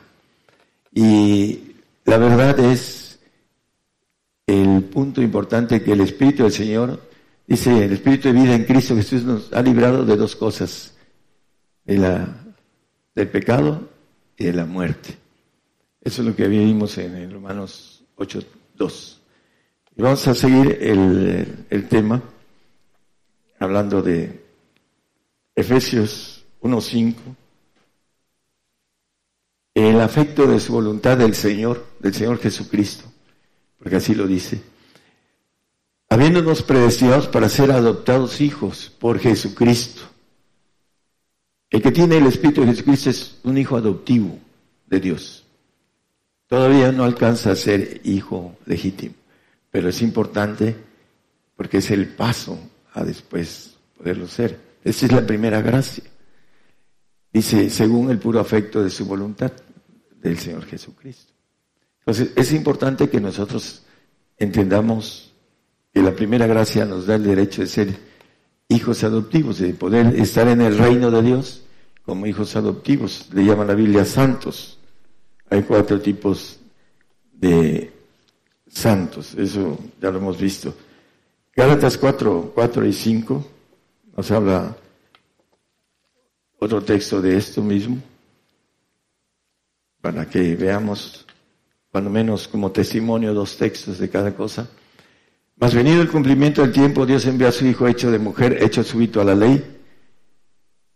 Y la verdad es el punto importante que el Espíritu del Señor dice, el Espíritu de vida en Cristo Jesús nos ha librado de dos cosas, de la, del pecado y de la muerte. Eso es lo que vimos en Romanos 8.2. Y vamos a seguir el, el tema hablando de Efesios 1.5 el afecto de su voluntad del Señor, del Señor Jesucristo, porque así lo dice, habiéndonos predestinados para ser adoptados hijos por Jesucristo. El que tiene el Espíritu de Jesucristo es un hijo adoptivo de Dios. Todavía no alcanza a ser hijo legítimo, pero es importante porque es el paso a después poderlo ser. Esa es la primera gracia. Dice, según el puro afecto de su voluntad del Señor Jesucristo. Entonces, es importante que nosotros entendamos que la primera gracia nos da el derecho de ser hijos adoptivos, de poder estar en el reino de Dios como hijos adoptivos. Le llama la Biblia santos. Hay cuatro tipos de santos, eso ya lo hemos visto. Gálatas 4, 4 y 5 nos habla otro texto de esto mismo para que veamos, cuando menos como testimonio, dos textos de cada cosa. Mas venido el cumplimiento del tiempo, Dios envió a su Hijo hecho de mujer, hecho súbito a la ley,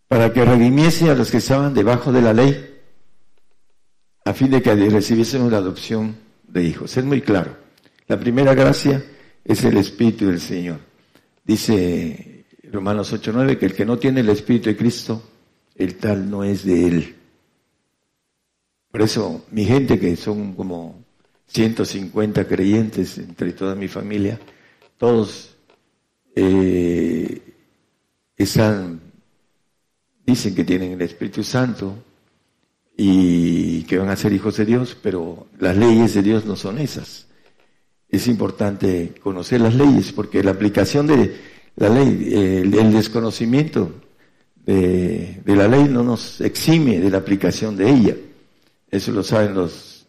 para que redimiese a los que estaban debajo de la ley, a fin de que recibiésemos la adopción de hijos. Es muy claro. La primera gracia es el Espíritu del Señor. Dice Romanos 8:9 que el que no tiene el Espíritu de Cristo, el tal no es de él. Por eso mi gente, que son como 150 creyentes entre toda mi familia, todos eh, están, dicen que tienen el Espíritu Santo y que van a ser hijos de Dios, pero las leyes de Dios no son esas. Es importante conocer las leyes porque la aplicación de la ley, el, desconocimiento de la ley no nos exime de la aplicación de ella. Eso lo saben los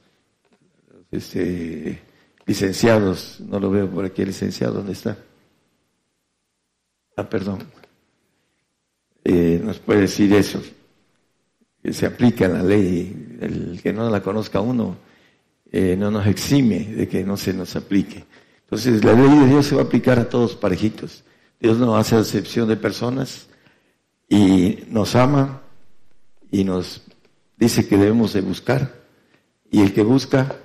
este, licenciados. No lo veo por aquí licenciado. ¿Dónde está? Ah, perdón. Eh, nos puede decir eso. Que se aplica la ley. El que no la conozca uno eh, no nos exime de que no se nos aplique. Entonces, la ley de Dios se va a aplicar a todos parejitos. Dios no hace excepción de personas y nos ama y nos dice que debemos de buscar. Y el que busca,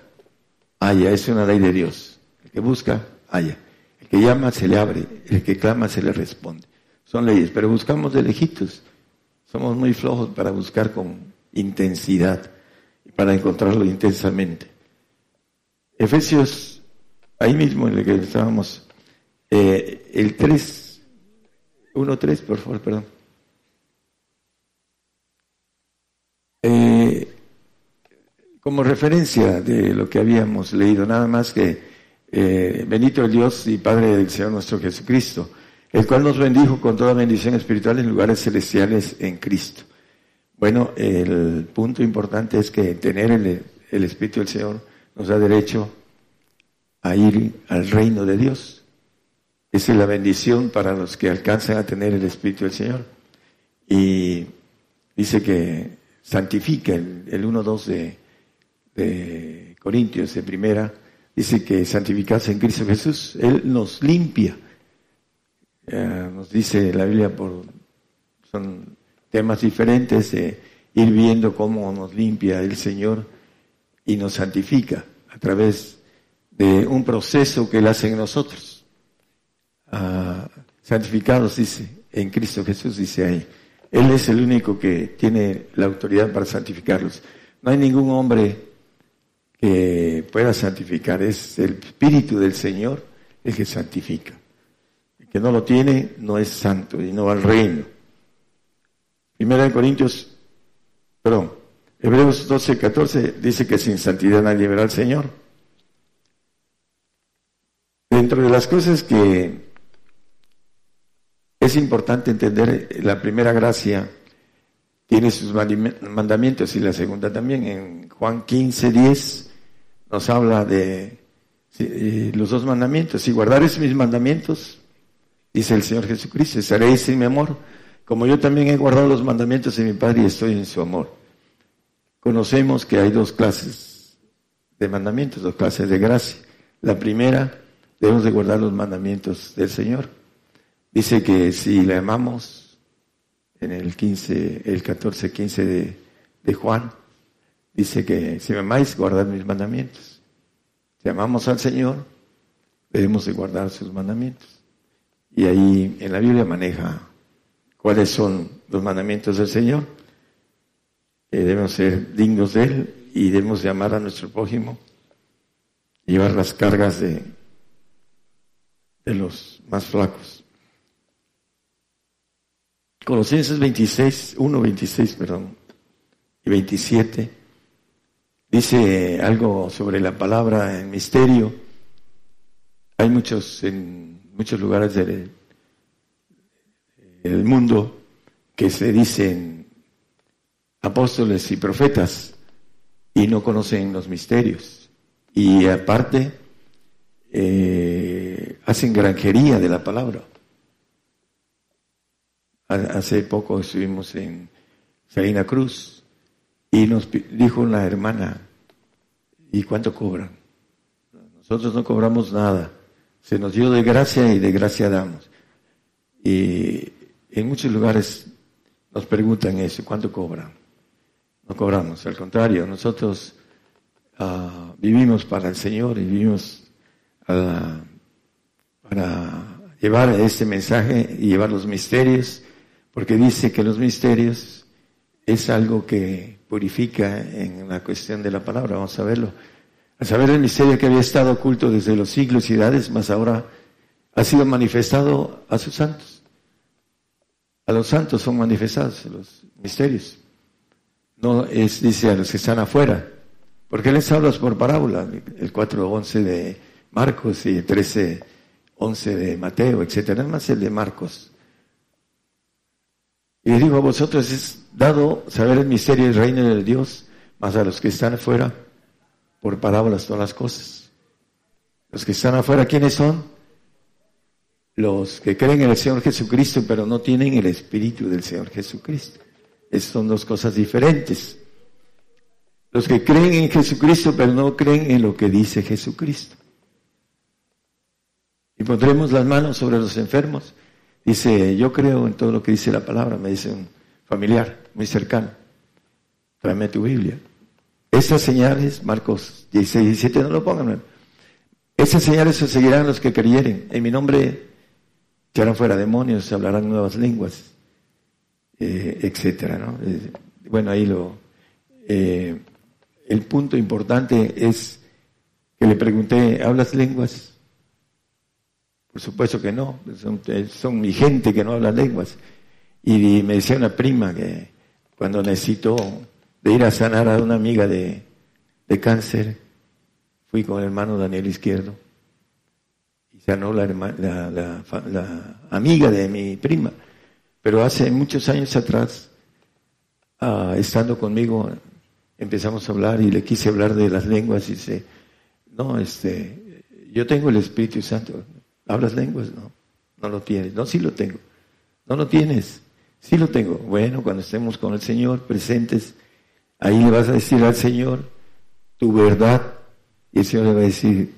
haya. Es una ley de Dios. El que busca, haya. El que llama, se le abre. El que clama, se le responde. Son leyes, pero buscamos de lejitos. Somos muy flojos para buscar con intensidad y para encontrarlo intensamente. Efesios, ahí mismo en el que estábamos, eh, el 3, 1-3, por favor, perdón. Eh, como referencia de lo que habíamos leído, nada más que eh, bendito el Dios y Padre del Señor nuestro Jesucristo, el cual nos bendijo con toda bendición espiritual en lugares celestiales en Cristo. Bueno, el punto importante es que tener el, el Espíritu del Señor nos da derecho a ir al reino de Dios. Esa es la bendición para los que alcanzan a tener el Espíritu del Señor. Y dice que santifica el, 1-2 de, Corintios, de primera, dice que santificarse en Cristo Jesús, Él nos limpia. Eh, nos dice la Biblia por son temas diferentes de ir viendo cómo nos limpia el Señor y nos santifica a través de un proceso que Él hace en nosotros. Ah, santificados, dice, en Cristo Jesús, dice ahí. Él es el único que tiene la autoridad para santificarlos. No hay ningún hombre que pueda santificar, es el Espíritu del Señor el que santifica. El que no lo tiene no es santo y no va al reino. Primera de Corintios, perdón, Hebreos 12, 14 dice que sin santidad nadie verá al Señor. Dentro de las cosas que es importante entender, la primera gracia tiene sus mandamientos y la segunda también. En Juan 15, 10 nos habla de eh, los dos mandamientos. Si guardaréis mis mandamientos, dice el Señor Jesucristo, estaréis en mi amor, como yo también he guardado los mandamientos de mi Padre y estoy en su amor. Conocemos que hay dos clases de mandamientos, dos clases de gracia. La primera, debemos de guardar los mandamientos del Señor. Dice que si le amamos, en el 15, el 14, 15 de, de Juan, dice que si me amáis, guardad mis mandamientos. Si amamos al Señor, debemos de guardar sus mandamientos. Y ahí en la Biblia maneja cuáles son los mandamientos del Señor. Debemos ser dignos de Él y debemos de amar a nuestro prójimo, llevar las cargas de, de los más flacos. Colosenses 26, 1, 26, perdón, y 27, dice algo sobre la palabra en misterio. Hay muchos, en muchos lugares del, mundo que se dicen apóstoles y profetas y no conocen los misterios. Y aparte, eh, hacen granjería de la palabra. Hace poco estuvimos en Salina Cruz y nos dijo una hermana, ¿y cuánto cobran? Nosotros no cobramos nada. Se nos dio de gracia y de gracia damos. Y en muchos lugares nos preguntan eso, ¿cuánto cobran? No cobramos, al contrario, nosotros uh, vivimos para el Señor y vivimos uh, para llevar este mensaje y llevar los misterios porque dice que los misterios es algo que purifica en la cuestión de la palabra, vamos a verlo. A saber el misterio que había estado oculto desde los siglos y edades, más ahora ha sido manifestado a sus santos. A los santos son manifestados los misterios. No es, dice, a los que están afuera. Porque les hablas por parábola, el 4.11 de Marcos y el 13.11 de Mateo, etcétera. Nada más el de Marcos. Y digo a vosotros es dado saber el misterio del reino de Dios, más a los que están afuera, por parábolas todas las cosas. Los que están afuera, ¿quiénes son? Los que creen en el Señor Jesucristo, pero no tienen el Espíritu del Señor Jesucristo. Esas son dos cosas diferentes. Los que creen en Jesucristo, pero no creen en lo que dice Jesucristo. Y pondremos las manos sobre los enfermos Dice, yo creo en todo lo que dice la palabra, me dice un familiar muy cercano. Tráeme tu Biblia. Esas señales, Marcos 16, 17, no lo pongan. Esas señales se seguirán los que creyeren. En mi nombre se harán fuera demonios, se hablarán nuevas lenguas, eh, etcétera. Eh, bueno, ahí lo. Eh, el punto importante es que le pregunté, ¿hablas lenguas? Por supuesto que no, son, mi gente que no habla lenguas. Y me decía una prima que cuando necesitó de ir a sanar a una amiga de, cáncer, fui con el hermano Daniel Izquierdo y sanó la, la, la, amiga de mi prima. Pero hace muchos años atrás, ah, estando conmigo, empezamos a hablar y le quise hablar de las lenguas y dice, no, este, yo tengo el Espíritu Santo. ¿Hablas lenguas? No, no lo tienes. No, sí lo tengo. No lo tienes. Sí lo tengo. Bueno, cuando estemos con el Señor presentes, ahí le vas a decir al Señor tu verdad y el Señor le va a decir,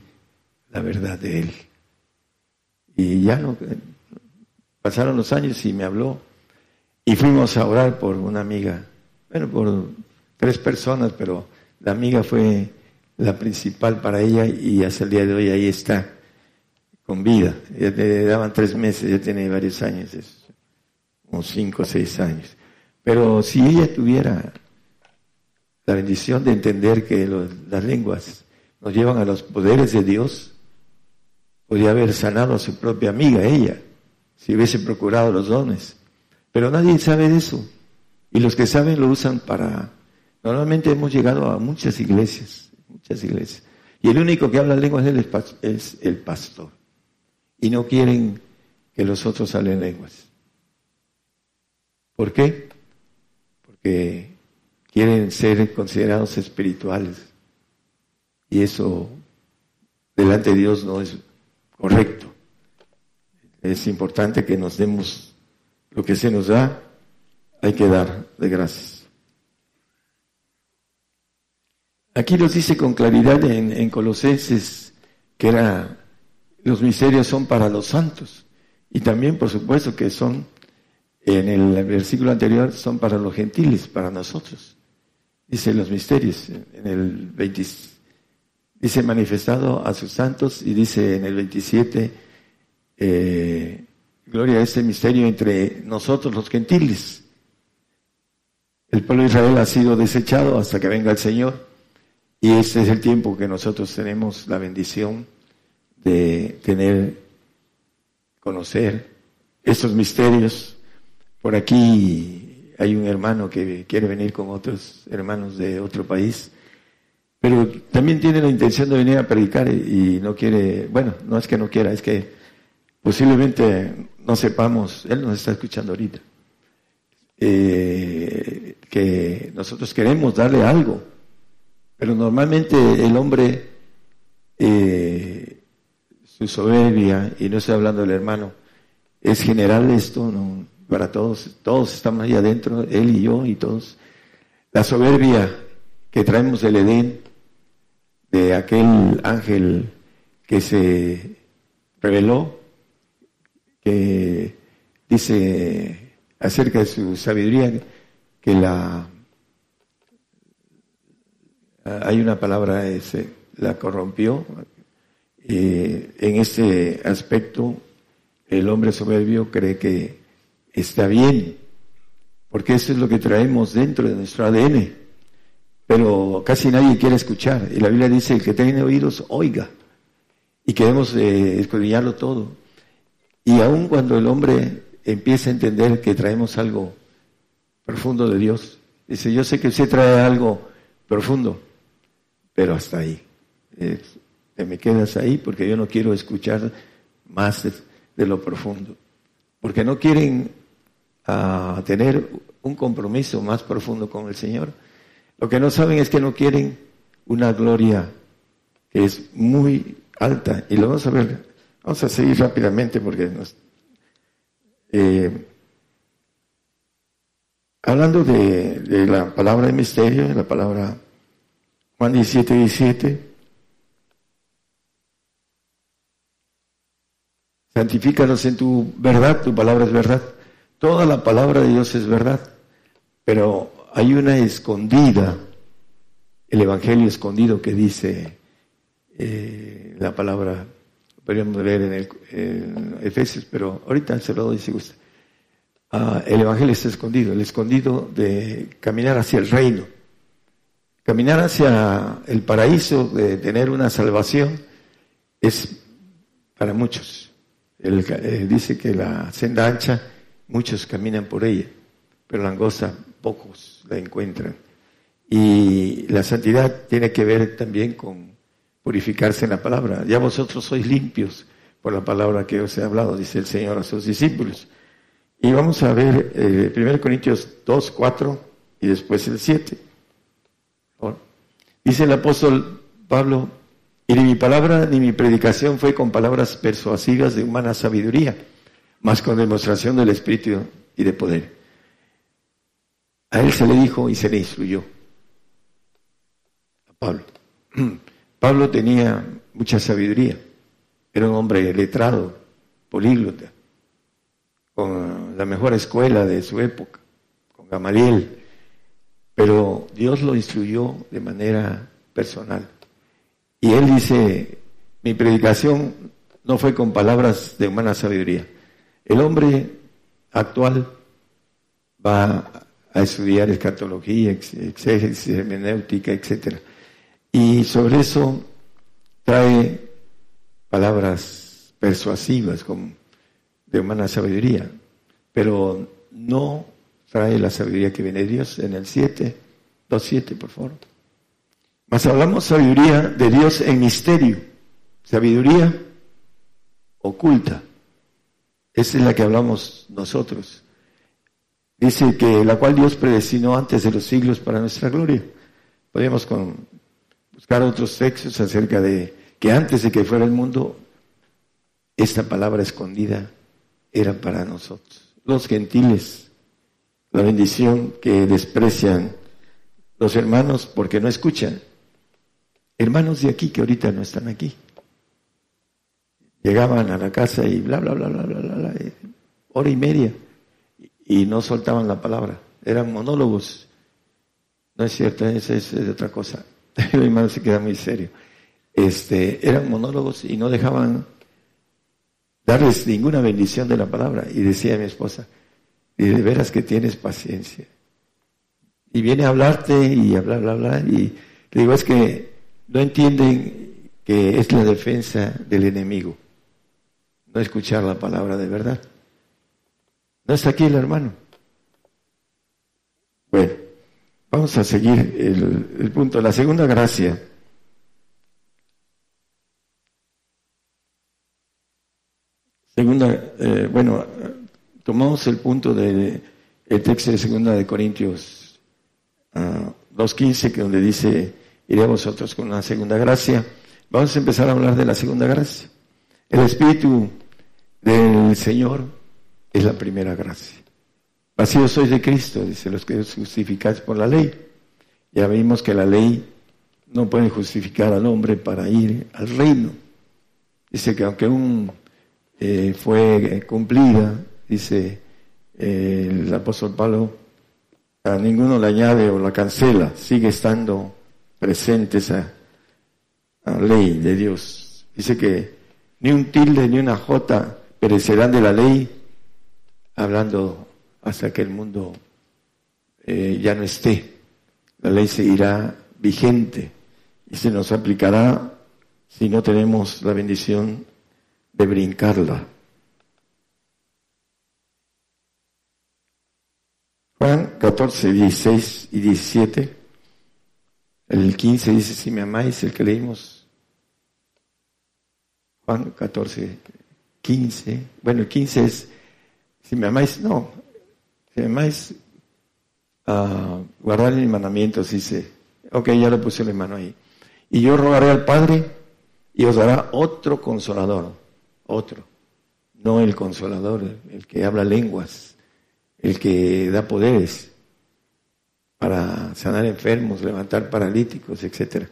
la verdad de Él. Y ya no, pasaron los años y me habló y fuimos a orar por una amiga, bueno, por tres personas, pero la amiga fue la principal para ella y hasta el día de hoy ahí está, con vida. Ya le daban tres meses, ya tiene varios años, como cinco o seis años. Pero si ella tuviera la bendición de entender que las lenguas nos llevan a los poderes de Dios, podría haber sanado a su propia amiga, ella, si hubiese procurado los dones. Pero nadie sabe de eso. Y los que saben lo usan para... Normalmente hemos llegado a muchas iglesias, muchas iglesias. Y el único que habla lenguas es el pastor. Y no quieren que los otros hablen lenguas. ¿Por qué? Porque quieren ser considerados espirituales. Y eso delante de Dios no es correcto. Es importante que nos demos lo que se nos da, hay que dar de gracias. Aquí nos dice con claridad en, en Colosenses que era, los misterios son para los santos. Y también, por supuesto, que son, en el versículo anterior, son para los gentiles, para nosotros. Dice los misterios, en el 20, dice manifestado a sus santos, y dice en el 27, eh, gloria a este misterio entre nosotros los gentiles. El pueblo de Israel ha sido desechado hasta que venga el Señor, y este es el tiempo que nosotros tenemos la bendición de tener, conocer estos misterios. Por aquí hay un hermano que quiere venir con otros hermanos de otro país, pero también tiene la intención de venir a predicar y no quiere, bueno, no es que no quiera, es que posiblemente no sepamos, él nos está escuchando ahorita, eh, que nosotros queremos darle algo, pero normalmente el hombre, eh, su soberbia, y no estoy hablando del hermano, es general esto, para todos, todos estamos ahí adentro, él y yo y todos. La soberbia que traemos del Edén, de aquel ángel que se reveló, que dice acerca de su sabiduría, que la hay una palabra, ese, la corrompió. Eh, en ese aspecto, el hombre soberbio cree que está bien, porque eso es lo que traemos dentro de nuestro ADN. Pero casi nadie quiere escuchar. Y la Biblia dice, el que tiene oídos, oiga. Y queremos eh, escudriñarlo todo. Y aun cuando el hombre empieza a entender que traemos algo profundo de Dios, dice, yo sé que usted trae algo profundo, pero hasta ahí. Me quedas ahí porque yo no quiero escuchar más de lo profundo. Porque no quieren a tener un compromiso más profundo con el Señor. Lo que no saben es que no quieren una gloria que es muy alta. Y lo vamos a ver. Vamos a seguir rápidamente porque nos... Eh, hablando de, de, la palabra de misterio, de la palabra Juan 17, 17. Santifícalos en tu verdad, tu palabra es verdad. Toda la palabra de Dios es verdad, pero hay una escondida, el Evangelio escondido que dice eh, la palabra, podríamos leer en, el, Efesios, pero ahorita se lo doy si gusta. Ah, el Evangelio está escondido, el escondido de caminar hacia el reino, caminar hacia el paraíso, de tener una salvación, es para muchos. Eh, dice que la senda ancha Muchos caminan por ella, pero la angosta pocos la encuentran. Y la santidad tiene que ver también con purificarse en la palabra. Ya vosotros sois limpios por la palabra que os he hablado, dice el Señor a sus discípulos. Y vamos a ver eh, 1 Corintios 2, 4 y después el 7. Dice el apóstol Pablo, y ni mi palabra ni mi predicación fue con palabras persuasivas de humana sabiduría más con demostración del Espíritu y de poder. A él se le dijo y se le instruyó. A Pablo. <clears throat> Pablo tenía mucha sabiduría. Era un hombre letrado, políglota, con la mejor escuela de su época, con Gamaliel. Pero Dios lo instruyó de manera personal. Y él dice, mi predicación no fue con palabras de humana sabiduría. El hombre actual va a estudiar escatología, exégesis, hermenéutica, etc. Y sobre eso trae palabras persuasivas como de humana sabiduría, pero no trae la sabiduría que viene de Dios en el 7, 2.7, por favor. Mas hablamos sabiduría de Dios en misterio, sabiduría oculta. Esa es la que hablamos nosotros. Dice que la cual Dios predestinó antes de los siglos para nuestra gloria. Podríamos con, buscar otros textos acerca de que antes de que fuera el mundo, esta palabra escondida era para nosotros. Los gentiles, la bendición que desprecian los hermanos porque no escuchan. Hermanos de aquí que ahorita no están aquí. Llegaban a la casa y bla, bla, bla, bla, bla, bla, hora y media y no soltaban la palabra. Eran monólogos. No es cierto, es, de otra cosa. <laughs> Mi hermano se queda muy serio. Este, eran monólogos y no dejaban darles ninguna bendición de la palabra. Y decía mi esposa, y de veras que tienes paciencia. Y viene a hablarte y bla, bla, bla. Y le digo, es que no entienden que es la defensa del enemigo. No escuchar la palabra de verdad. No está aquí el hermano. Bueno, vamos a seguir el, punto. La segunda gracia. Segunda, eh, bueno, tomamos el punto del el texto de segunda de Corintios 2.15, ah, que donde dice, iré a vosotros con la segunda gracia. Vamos a empezar a hablar de la segunda gracia. El Espíritu del Señor es la primera gracia. Vacío sois de Cristo, dice los que justificáis por la ley. Ya vimos que la ley no puede justificar al hombre para ir al reino. Dice que aunque un eh, fue cumplida, dice eh, el apóstol Pablo, a ninguno le añade o la cancela, sigue estando presente esa ley de Dios. Dice que ni un tilde ni una jota perecerán de la ley, hablando hasta que el mundo eh, ya no esté. La ley seguirá vigente y se nos aplicará si no tenemos la bendición de brincarla. Juan 14, 16 y 17. El 15 dice, si me amáis, el que leímos. Juan 14, 15. Bueno, el 15 es si me amáis, no. Si me amáis, uh, guardar mis mandamientos, dice. Ok, ya le puse la mano ahí. Y yo rogaré al Padre y os dará otro consolador. Otro. No el consolador, el que habla lenguas, el que da poderes para sanar enfermos, levantar paralíticos, etc.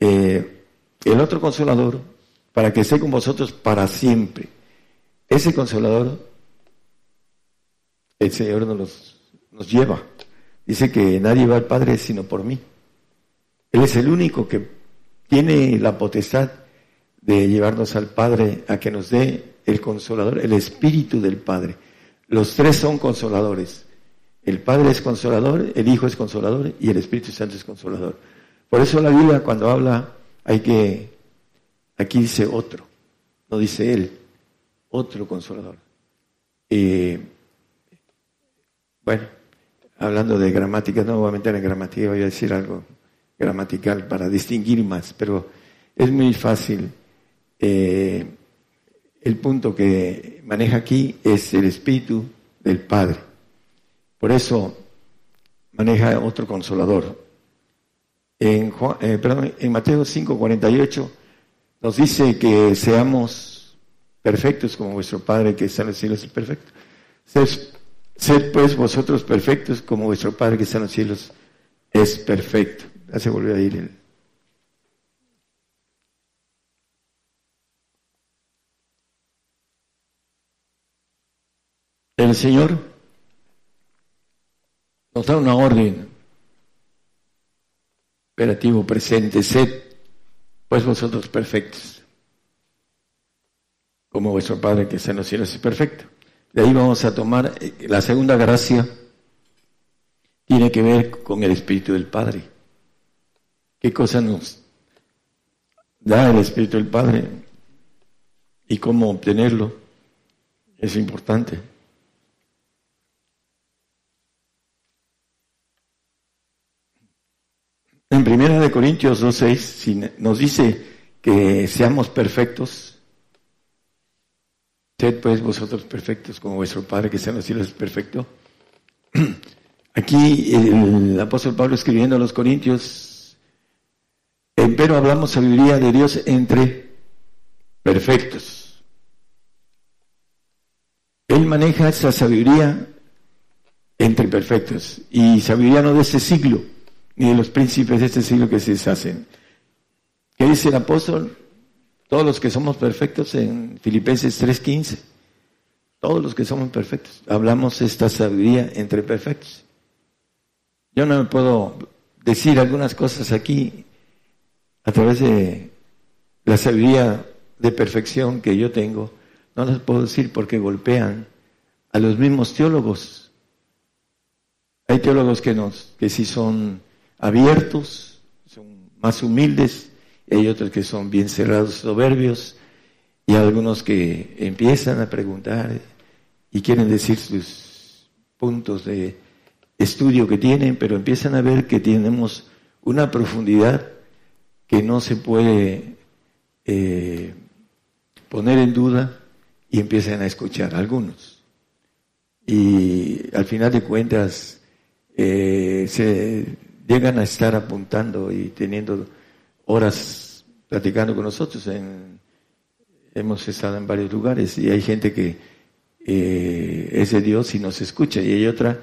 Eh, el otro consolador, para que esté con vosotros para siempre. Ese consolador el Señor nos, nos lleva. Dice que nadie va al Padre sino por mí. Él es el único que tiene la potestad de llevarnos al Padre a que nos dé el consolador, el Espíritu del Padre. Los tres son consoladores. El Padre es consolador, el Hijo es consolador y el Espíritu Santo es consolador. Por eso la Biblia cuando habla hay que, aquí dice otro, no dice él, otro consolador. Eh, bueno, hablando de gramática, no voy a meter en gramática, voy a decir algo gramatical para distinguir más, pero es muy fácil. Eh, el punto que maneja aquí es el espíritu del Padre. Por eso maneja otro consolador. En, eh, Mateo 5, 48 nos dice que seamos perfectos como vuestro Padre que está en los cielos es perfecto. Sed, pues vosotros perfectos como vuestro Padre que está en los cielos es perfecto. Ya se volvió a ir. El Señor nos da una orden, operativo presente, sed pues vosotros perfectos, como vuestro Padre que está en los cielos es perfecto. De ahí vamos a tomar eh, la segunda gracia, tiene que ver con el Espíritu del Padre. ¿Qué cosa nos da el Espíritu del Padre? Y cómo obtenerlo es importante. En Primera de Corintios 2.6 nos dice que seamos perfectos. Sed pues vosotros perfectos como vuestro Padre que está en los cielos es perfecto. <clears throat> Aquí el apóstol Pablo escribiendo a los Corintios, pero hablamos sabiduría de Dios entre perfectos. Él maneja esa sabiduría entre perfectos y sabiduría no de ese siglo ni de los príncipes de este siglo que se deshacen. ¿Qué dice el apóstol? Todos los que somos perfectos en Filipenses 3:15, todos los que somos perfectos, hablamos esta sabiduría entre perfectos. Yo no me puedo decir algunas cosas aquí a través de la sabiduría de perfección que yo tengo, no las puedo decir porque golpean a los mismos teólogos. Hay teólogos que nos, que sí son abiertos, son más humildes, y hay otros que son bien cerrados, soberbios, y algunos que empiezan a preguntar y quieren decir sus puntos de estudio que tienen, pero empiezan a ver que tenemos una profundidad que no se puede eh, poner en duda y empiezan a escuchar algunos. Y al final de cuentas eh, se llegan a estar apuntando y teniendo horas platicando con nosotros. En, hemos estado en varios lugares y hay gente que eh, es de Dios y nos escucha y hay otra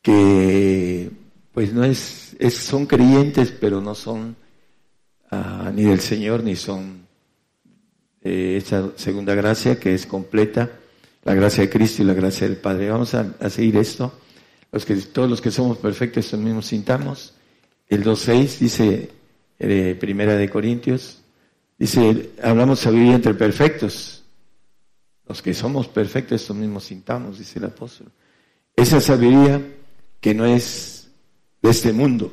que pues no es, son creyentes pero no son ah, ni del Señor ni son eh, esa segunda gracia que es completa, la gracia de Cristo y la gracia del Padre. Vamos a, a seguir esto los que, todos los que somos perfectos, mismos sintamos. El 2.6 dice, eh, Primera de Corintios, dice, hablamos sabiduría entre perfectos. Los que somos perfectos, estos mismos sintamos, dice el apóstol. Esa sabiduría que no es de este mundo,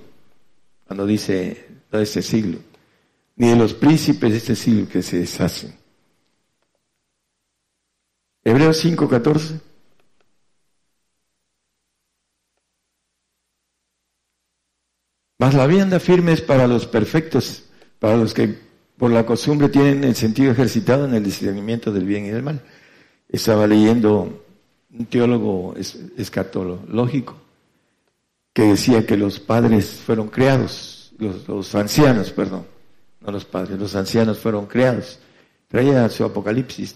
cuando dice de este siglo, ni de los príncipes de este siglo que se deshacen. Hebreos 5.14. Mas la vianda firme es para los perfectos, para los que por la costumbre tienen el sentido ejercitado en el discernimiento del bien y del mal. Estaba leyendo un teólogo escatológico que decía que los padres fueron creados, los, ancianos, perdón, no los padres, los ancianos fueron creados. Traía su apocalipsis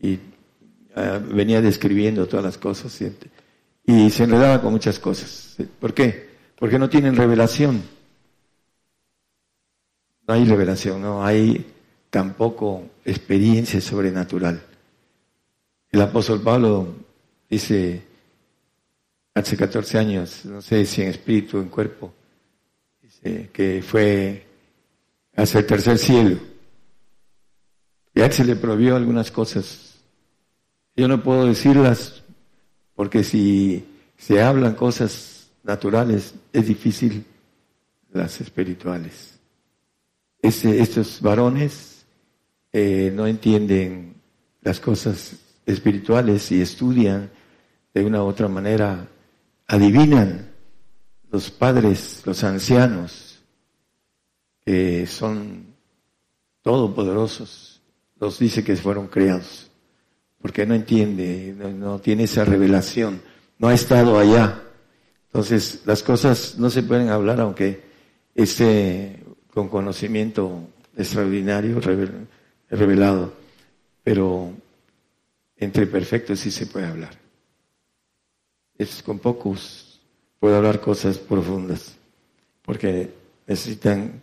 y ah, venía describiendo todas las cosas y se enredaba con muchas cosas. ¿Por qué? Porque no tienen revelación. No hay revelación, no hay tampoco experiencia sobrenatural. El apóstol Pablo dice hace 14 años, no sé si en espíritu o en cuerpo, dice que fue hacia el tercer cielo. Y a se le prohibió algunas cosas. Yo no puedo decirlas porque si se hablan cosas naturales, es difícil las espirituales. estos varones eh, no entienden las cosas espirituales y estudian de una u otra manera, adivinan los padres, los ancianos, que son todopoderosos, los dice que fueron creados, porque no entiende, no tiene esa revelación, no ha estado allá entonces, las cosas no se pueden hablar aunque esté con conocimiento extraordinario, revelado, pero entre perfectos sí se puede hablar. Es con pocos puedo hablar cosas profundas, porque necesitan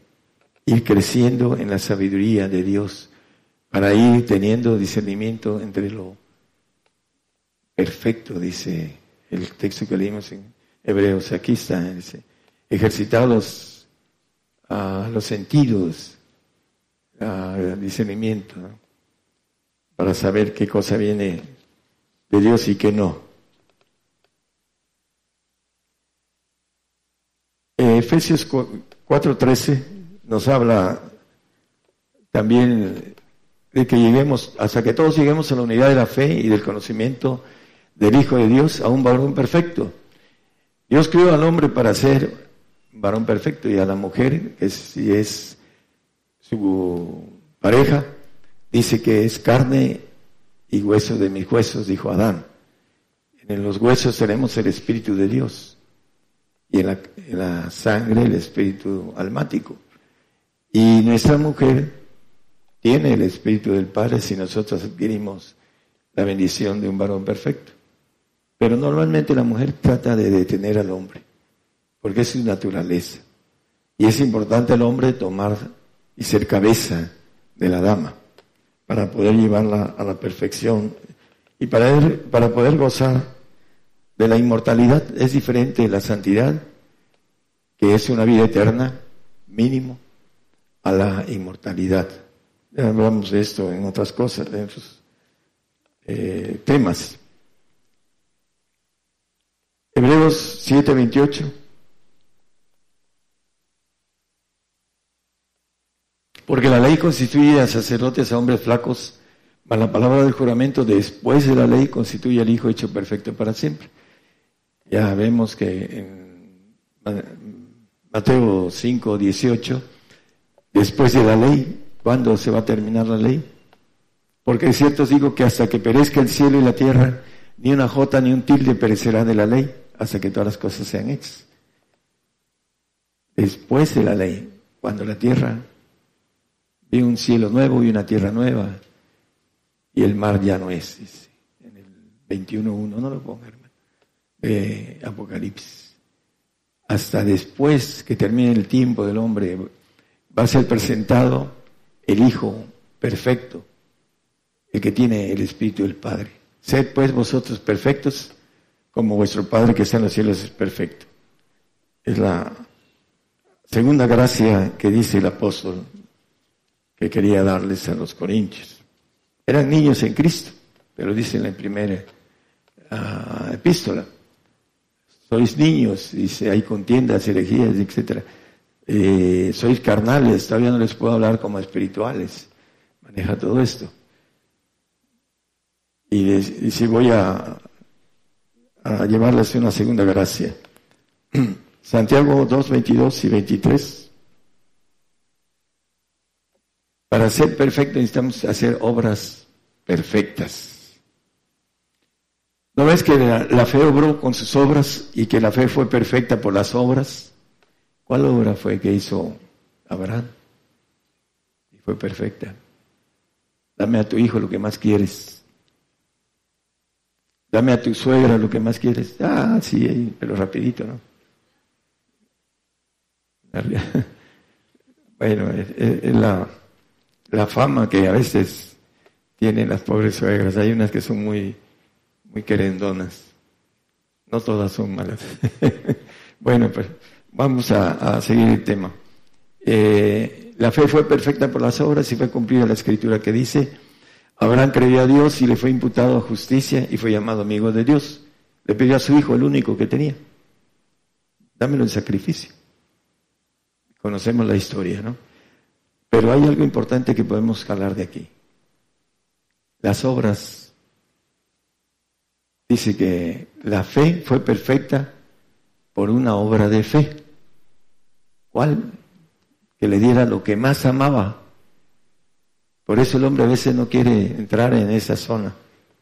ir creciendo en la sabiduría de Dios para ir teniendo discernimiento entre lo perfecto, dice el texto que leímos en Hebreos. Aquí está, dice, ejercitados a los sentidos, al discernimiento, para saber qué cosa viene de Dios y qué no. Efesios 4:13 nos habla también de que lleguemos, hasta que todos lleguemos a la unidad de la fe y del conocimiento del Hijo de Dios, a un varón perfecto. Dios creó al hombre para ser varón perfecto y a la mujer, que si es su pareja, dice que es carne y hueso de mis huesos, dijo Adán. En los huesos tenemos el Espíritu de Dios y en la, en la sangre el Espíritu almático. Y nuestra mujer tiene el Espíritu del Padre si nosotros adquirimos la bendición de un varón perfecto. Pero normalmente la mujer trata de detener al hombre, porque es su naturaleza. Y es importante al hombre tomar y ser cabeza de la dama para poder llevarla a la perfección y para, para poder gozar de la inmortalidad. Es diferente la santidad, que es una vida eterna, mínimo, a la inmortalidad. Ya hablamos de esto en otras cosas, en otros eh, temas. Hebreos 7:28. Porque la ley constituye a sacerdotes a hombres flacos, mas la palabra del juramento después de la ley constituye al Hijo hecho perfecto para siempre. Ya vemos que en Mateo 5, 18, después de la ley, ¿cuándo se va a terminar la ley? Porque es cierto os digo que hasta que perezca el cielo y la tierra, ni una jota ni un tilde perecerá de la ley, hasta que todas las cosas sean hechas. Después de la ley, cuando la tierra vi un cielo nuevo y una tierra nueva, y el mar ya no es, en el 21.1, no lo ponga, hermano, Apocalipsis. Hasta después que termine el tiempo del hombre, va a ser presentado el Hijo perfecto, el que tiene el Espíritu del Padre. Sed pues vosotros perfectos, como vuestro Padre que está en los cielos es perfecto. Es la segunda gracia que dice el apóstol que quería darles a los corintios. Eran niños en Cristo, pero dice en la primera ah, epístola, sois niños, dice, hay contiendas, herejías, etc. Eh, sois carnales, todavía no les puedo hablar como espirituales. Maneja todo esto. Y si voy a, a llevarles una segunda gracia. <clears throat> Santiago 2, 22 y 23. Para ser perfecto necesitamos hacer obras perfectas. ¿No ves que la, fe obró con sus obras y que la fe fue perfecta por las obras? ¿Cuál obra fue que hizo Abraham? Y fue perfecta. Dame a tu hijo lo que más quieres. Dame a tu suegra lo que más quieres. Ah, sí, pero rapidito, ¿no? <laughs> Bueno, es la fama que a veces tienen las pobres suegras. Hay unas que son muy, muy querendonas. No todas son malas. <laughs> bueno, pues vamos a, seguir el tema. Eh, la fe fue perfecta por las obras y fue cumplida la escritura que dice, Abraham creyó a Dios y le fue imputado a justicia y fue llamado amigo de Dios. Le pidió a su hijo el único que tenía. Dámelo en sacrificio. Conocemos la historia, ¿no? Pero hay algo importante que podemos jalar de aquí. Las obras. Dice que la fe fue perfecta por una obra de fe. ¿Cuál? Que le diera lo que más amaba. Por eso el hombre a veces no quiere entrar en esa zona.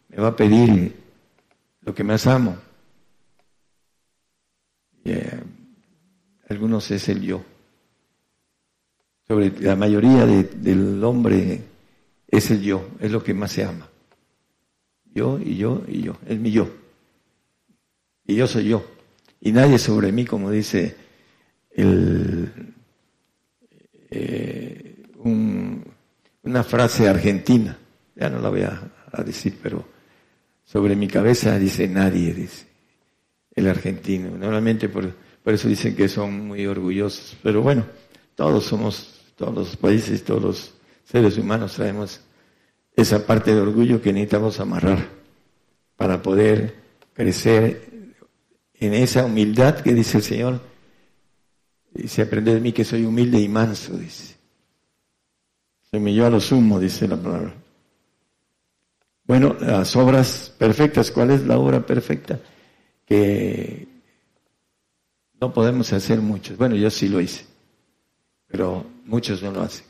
Me va a pedir lo que más amo. Eh, algunos es el yo sobre la mayoría del hombre es el yo, es lo que más se ama. Yo y yo y yo, es mi yo. Y yo soy yo. Y nadie sobre mí, como dice el, eh, una frase argentina, ya no la voy a, decir, pero sobre mi cabeza, dice nadie, dice el argentino. Normalmente por, por eso dicen que son muy orgullosos. Pero bueno, todos somos, todos los países, todos los seres humanos traemos esa parte de orgullo que necesitamos amarrar para poder crecer en esa humildad que dice el Señor. Dice, aprende de mí que soy humilde y manso, dice. Se humilló a lo sumo, dice la palabra. Bueno, las obras perfectas, ¿cuál es la obra perfecta? Que no podemos hacer muchos. Bueno, yo sí lo hice, pero muchos no lo hacen.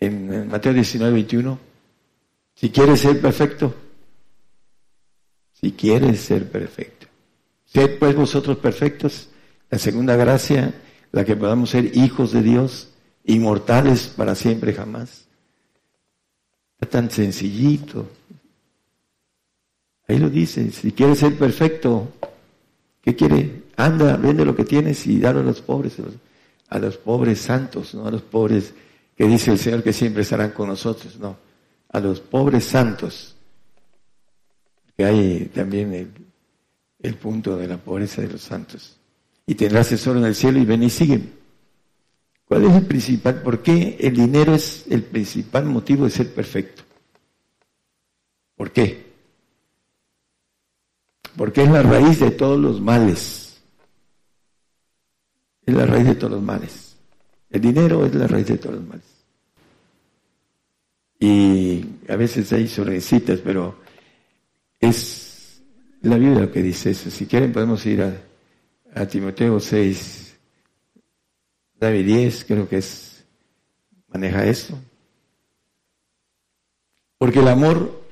En Mateo 19, 21, si quieres ser perfecto, si quieres ser perfecto, sed pues vosotros perfectos. La segunda gracia, la que podamos ser hijos de Dios, inmortales para siempre jamás. Está tan sencillito. Ahí lo dice, si quieres ser perfecto, ¿qué quiere? Anda, vende lo que tienes y dalo a los pobres, a los, pobres santos, no a los pobres que dice el Señor que siempre estarán con nosotros, no, a los pobres santos, que hay también el, punto de la pobreza de los santos. Y tendrás tesoro en el cielo y ven y siguen. ¿Cuál es el principal? ¿Por qué el dinero es el principal motivo de ser perfecto? ¿Por qué? Porque es la raíz de todos los males. Es la raíz de todos los males. El dinero es la raíz de todos los males. Y a veces hay citas, pero es la Biblia lo que dice eso. Si quieren podemos ir a, a Timoteo 6, David 10, creo que es, maneja esto. Porque el amor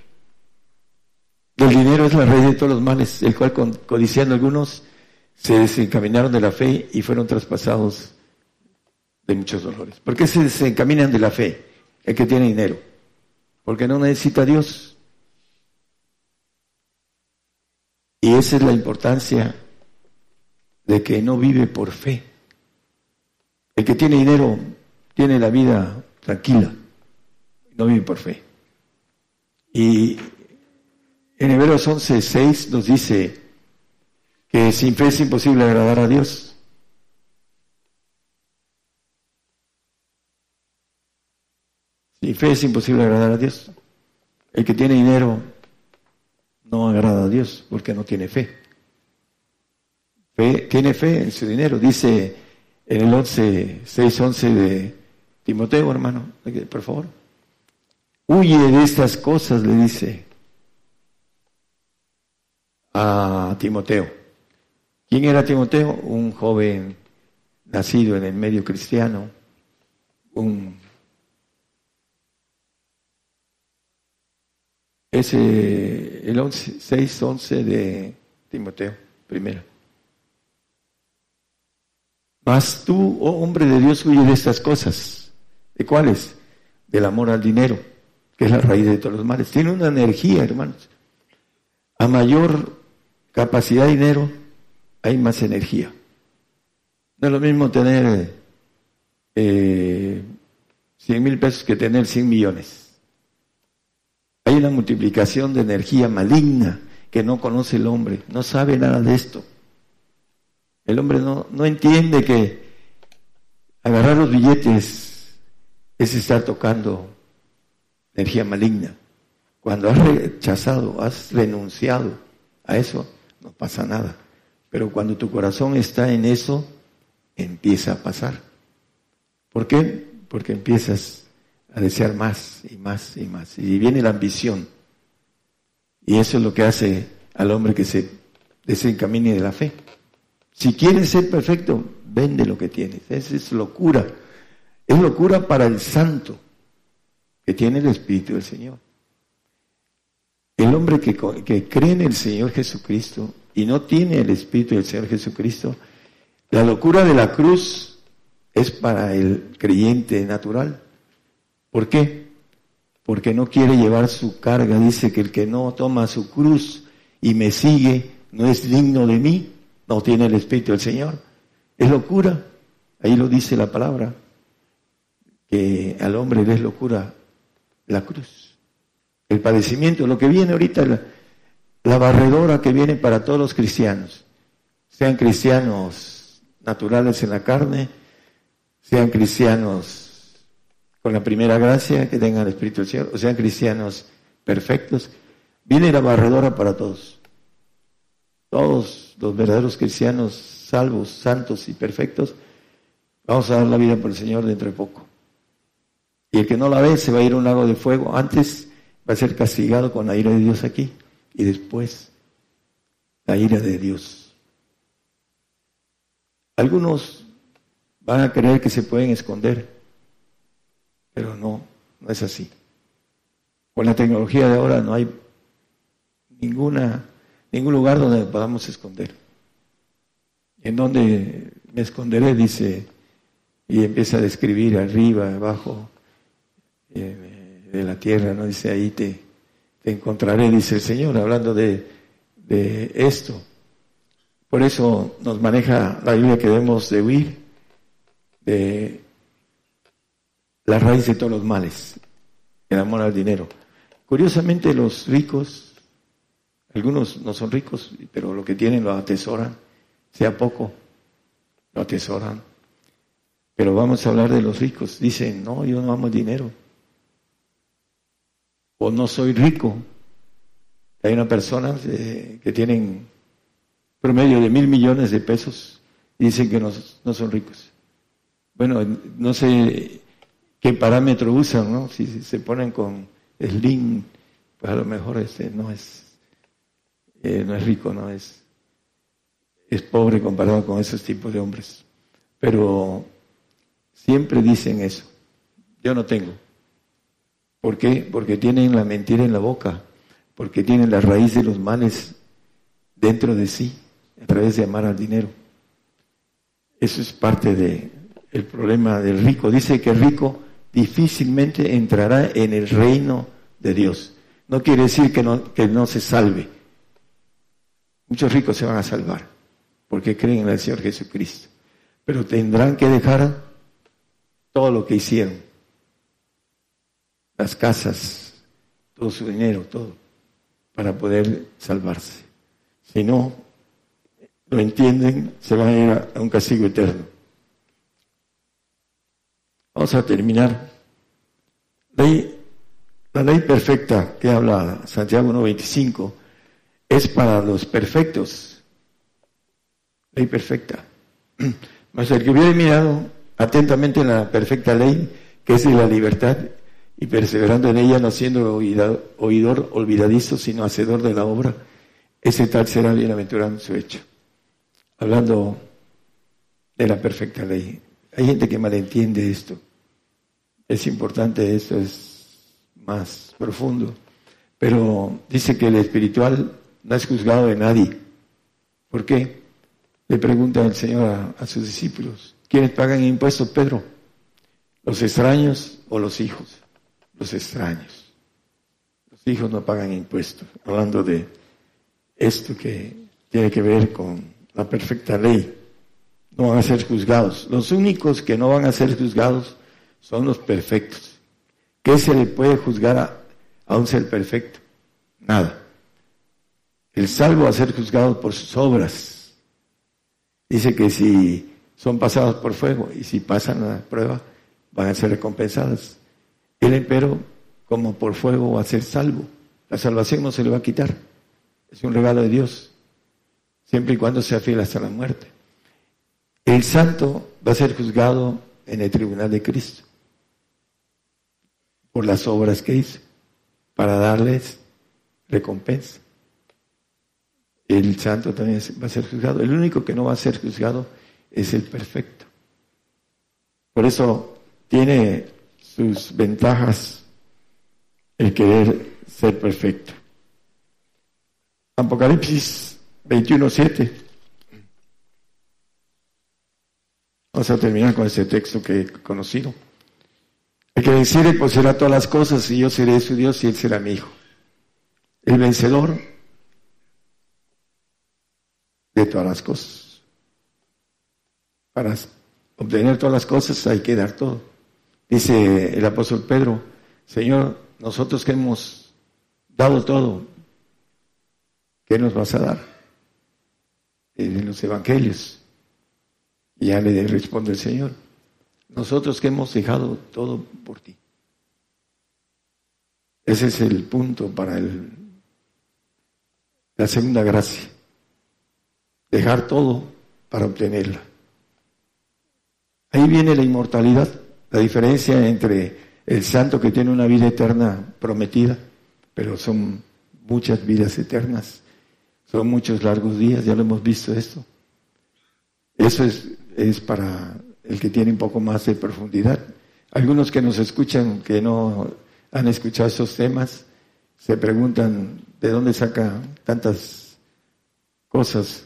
del dinero es la raíz de todos los males, el cual codiciando algunos se desencaminaron de la fe y fueron traspasados de muchos dolores. ¿Por qué se desencaminan de la fe? El que tiene dinero. Porque no necesita Dios. Y esa es la importancia de que no vive por fe. El que tiene dinero tiene la vida tranquila, no vive por fe. Y en Hebreos 11, 6 nos dice que sin fe es imposible agradar a Dios. Sin fe es imposible agradar a Dios. El que tiene dinero no agrada a Dios porque no tiene fe. fe tiene fe en su dinero. Dice en el 11, 6, 11 de Timoteo, hermano, por favor. Huye de estas cosas, le dice a Timoteo. ¿Quién era Timoteo? Un joven nacido en el medio cristiano, un ese el 11, 6, 11 de Timoteo, primero. Mas tú, oh hombre de Dios, huye de estas cosas. ¿De cuáles? Del amor al dinero, que es la raíz de todos los males. Tiene una energía, hermanos. A mayor capacidad de dinero, hay más energía. No es lo mismo tener eh, 100 mil pesos que tener 100 millones. Hay una multiplicación de energía maligna que no conoce el hombre, no sabe nada de esto. El hombre no, no entiende que agarrar los billetes es estar tocando energía maligna. Cuando has rechazado, has renunciado a eso, no pasa nada. Pero cuando tu corazón está en eso, empieza a pasar. ¿Por qué? Porque empiezas a desear más y más y más. Y viene la ambición. Y eso es lo que hace al hombre que se desencamine de la fe. Si quieres ser perfecto, vende lo que tienes. Esa es locura. Es locura para el santo que tiene el Espíritu del Señor. El hombre que, que cree en el Señor Jesucristo y no tiene el Espíritu del Señor Jesucristo, la locura de la cruz es para el creyente natural. ¿Por qué? Porque no quiere llevar su carga. Dice que el que no toma su cruz y me sigue no es digno de mí no tiene el Espíritu del Señor. Es locura. Ahí lo dice la palabra, que al hombre le es locura la cruz. el padecimiento, lo que viene ahorita, la, la barredora que viene para todos los cristianos, sean cristianos naturales en la carne, sean cristianos con la primera gracia que tengan el Espíritu del Señor, o sean cristianos perfectos, viene la barredora para todos. Todos los verdaderos cristianos salvos, santos y perfectos, vamos a dar la vida por el Señor dentro de poco. Y el que no la ve se va a ir a un lago de fuego. Antes va a ser castigado con la ira de Dios aquí y después la ira de Dios. Algunos van a creer que se pueden esconder, pero no, no es así. Con la tecnología de ahora no hay ninguna, ningún lugar donde podamos esconder. En donde me esconderé, dice, y empieza a describir arriba, abajo eh, de la tierra, ¿no? Dice, ahí te, encontraré, dice el Señor, hablando de, de esto. Por eso nos maneja la Biblia que debemos de huir de la raíz de todos los males, el amor al dinero. Curiosamente los ricos, algunos no son ricos, pero lo que tienen lo atesoran, sea poco, lo atesoran. Pero vamos a hablar de los ricos. Dicen, no, yo no amo dinero. O no soy rico. Hay una persona eh, que tienen promedio de mil millones de pesos y dicen que no, no son ricos. Bueno, no sé qué parámetro usan, ¿no? Si se ponen con Slim, pues a lo mejor este no es, eh, no es rico, no es, es pobre comparado con esos tipos de hombres. Pero siempre dicen eso. Yo no tengo. ¿Por qué? Porque tienen la mentira en la boca, porque tienen la raíz de los males dentro de sí, a través de amar al dinero. Eso es parte de, el problema del rico. Dice que el rico difícilmente entrará en el reino de Dios. No quiere decir que no, que no se salve. Muchos ricos se van a salvar porque creen en el Señor Jesucristo. Pero tendrán que dejar todo lo que hicieron. Las casas, todo su dinero, todo, para poder salvarse. Si no lo entienden, se van a ir a un castigo eterno. Vamos a terminar. la ley perfecta que habla Santiago 1.25 es para los perfectos. Ley perfecta. <clears throat> Mas el que hubiera mirado atentamente en la perfecta ley, que es la libertad, y perseverando en ella, no siendo oidor olvidadizo, sino hacedor de la obra, ese tal será bienaventurado en su hecho. Hablando de la perfecta ley. Hay gente que malentiende esto. Es importante, esto es más profundo. Pero dice que el espiritual no es juzgado de nadie. ¿Por qué? Le pregunta el Señor a, sus discípulos. ¿Quiénes pagan impuestos, Pedro? ¿Los extraños o los hijos? Los extraños. Los hijos no pagan impuestos. Hablando de esto que tiene que ver con la perfecta ley no van a ser juzgados. Los únicos que no van a ser juzgados son los perfectos. ¿Qué se le puede juzgar a, un ser perfecto? Nada. El salvo va a ser juzgado por sus obras. Dice que si son pasados por fuego y si pasan la prueba, van a ser recompensadas. El empero, como por fuego, va a ser salvo. La salvación no se le va a quitar. Es un regalo de Dios, siempre y cuando sea fiel hasta la muerte. El santo va a ser juzgado en el tribunal de Cristo por las obras que hizo, para darles recompensa. El santo también va a ser juzgado. El único que no va a ser juzgado es el perfecto. Por eso tiene sus ventajas el querer ser perfecto. Apocalipsis 21.7 Vamos a terminar con ese texto que he conocido. El que decide poseerá todas las cosas y yo seré su Dios y él será mi hijo. El vencedor de todas las cosas. Para obtener todas las cosas hay que dar todo. Dice el apóstol Pedro, Señor, nosotros que hemos dado todo, ¿qué nos vas a dar? En los evangelios. Y ya le responde el Señor, nosotros que hemos dejado todo por ti. Ese es el punto para el, la segunda gracia. Dejar todo para obtenerla. Ahí viene la inmortalidad, la diferencia entre el santo que tiene una vida eterna prometida, pero son muchas vidas eternas, son muchos largos días, ya lo hemos visto esto. Eso es, es para el que tiene un poco más de profundidad. Algunos que nos escuchan, que no han escuchado esos temas, se preguntan de dónde saca tantas cosas.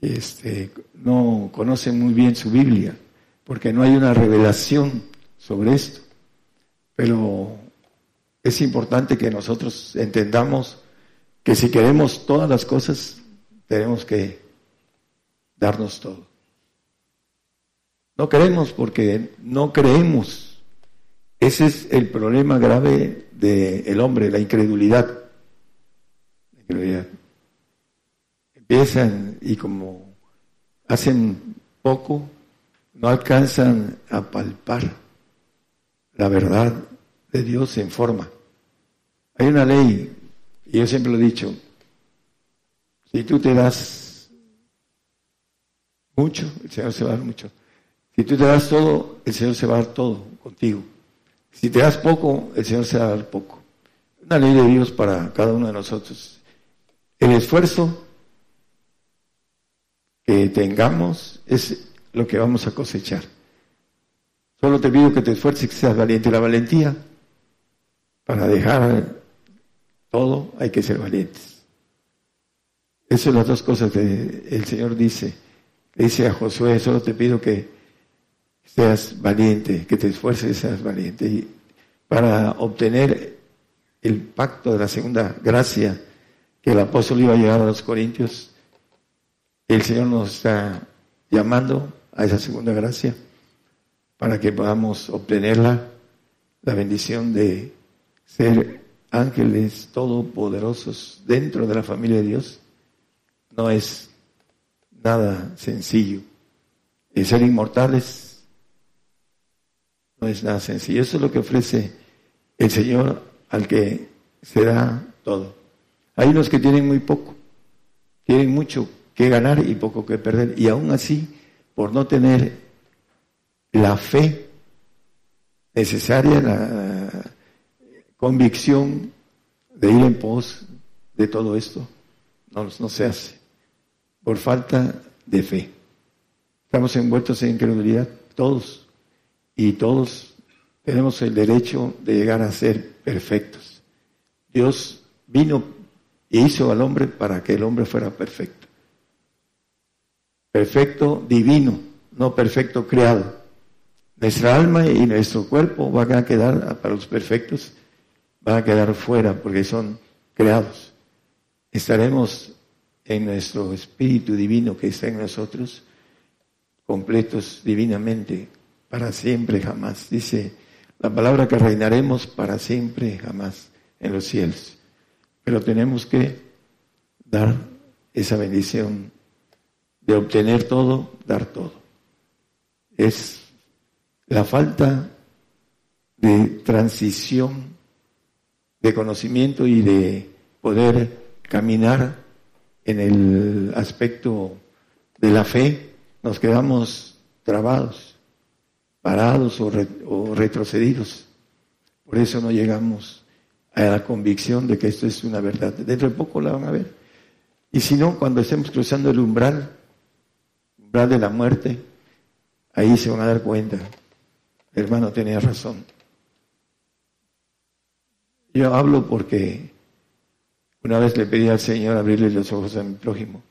Este, no conocen muy bien su Biblia, porque no hay una revelación sobre esto. Pero es importante que nosotros entendamos que si queremos todas las cosas, tenemos que darnos todo. No queremos porque no creemos ese es el problema grave del hombre, la incredulidad. la incredulidad. Empiezan y como hacen poco, no alcanzan a palpar la verdad de Dios en forma. Hay una ley, y yo siempre lo he dicho, si tú te das mucho, el Señor se va a dar mucho. Si tú te das todo, el Señor se va a dar todo contigo. Si te das poco, el Señor se va a dar poco. Una ley de Dios para cada uno de nosotros. El esfuerzo que tengamos es lo que vamos a cosechar. Solo te pido que te esfuerces y que seas valiente. La valentía, para dejar todo, hay que ser valientes. Esas son las dos cosas que el Señor dice. dice a Josué, solo te pido que seas valiente, que te esfuerces y seas valiente. Y para obtener el pacto de la segunda gracia que el apóstol iba a llevar a los corintios, el Señor nos está llamando a esa segunda gracia para que podamos obtenerla, la bendición de ser ángeles todopoderosos dentro de la familia de Dios. No es nada sencillo. Ser inmortales no es nada sencillo. Eso es lo que ofrece el Señor al que se da todo. Hay unos que tienen muy poco, tienen mucho que ganar y poco que perder. Y aún así, por no tener la fe necesaria, la convicción de ir en pos de todo esto, no, no se hace. Por falta de fe. Estamos envueltos en incredulidad, todos y todos tenemos el derecho de llegar a ser perfectos. Dios vino e hizo al hombre para que el hombre fuera perfecto. Perfecto divino, no perfecto creado. Nuestra alma y nuestro cuerpo van a quedar, para los perfectos, van a quedar fuera porque son creados. Estaremos en nuestro espíritu divino que está en nosotros, completos divinamente, para siempre jamás. Dice la palabra que reinaremos para siempre jamás en los cielos. Pero tenemos que dar esa bendición de obtener todo, dar todo. Es la falta de transición de conocimiento y de poder caminar en el aspecto de la fe, nos quedamos trabados parados o, retrocedidos. Por eso no llegamos a la convicción de que esto es una verdad. Dentro de poco la van a ver. Y si no, cuando estemos cruzando el umbral, umbral de la muerte, ahí se van a dar cuenta. hermano tenía razón. Yo hablo porque una vez le pedí al Señor abrirle los ojos a mi prójimo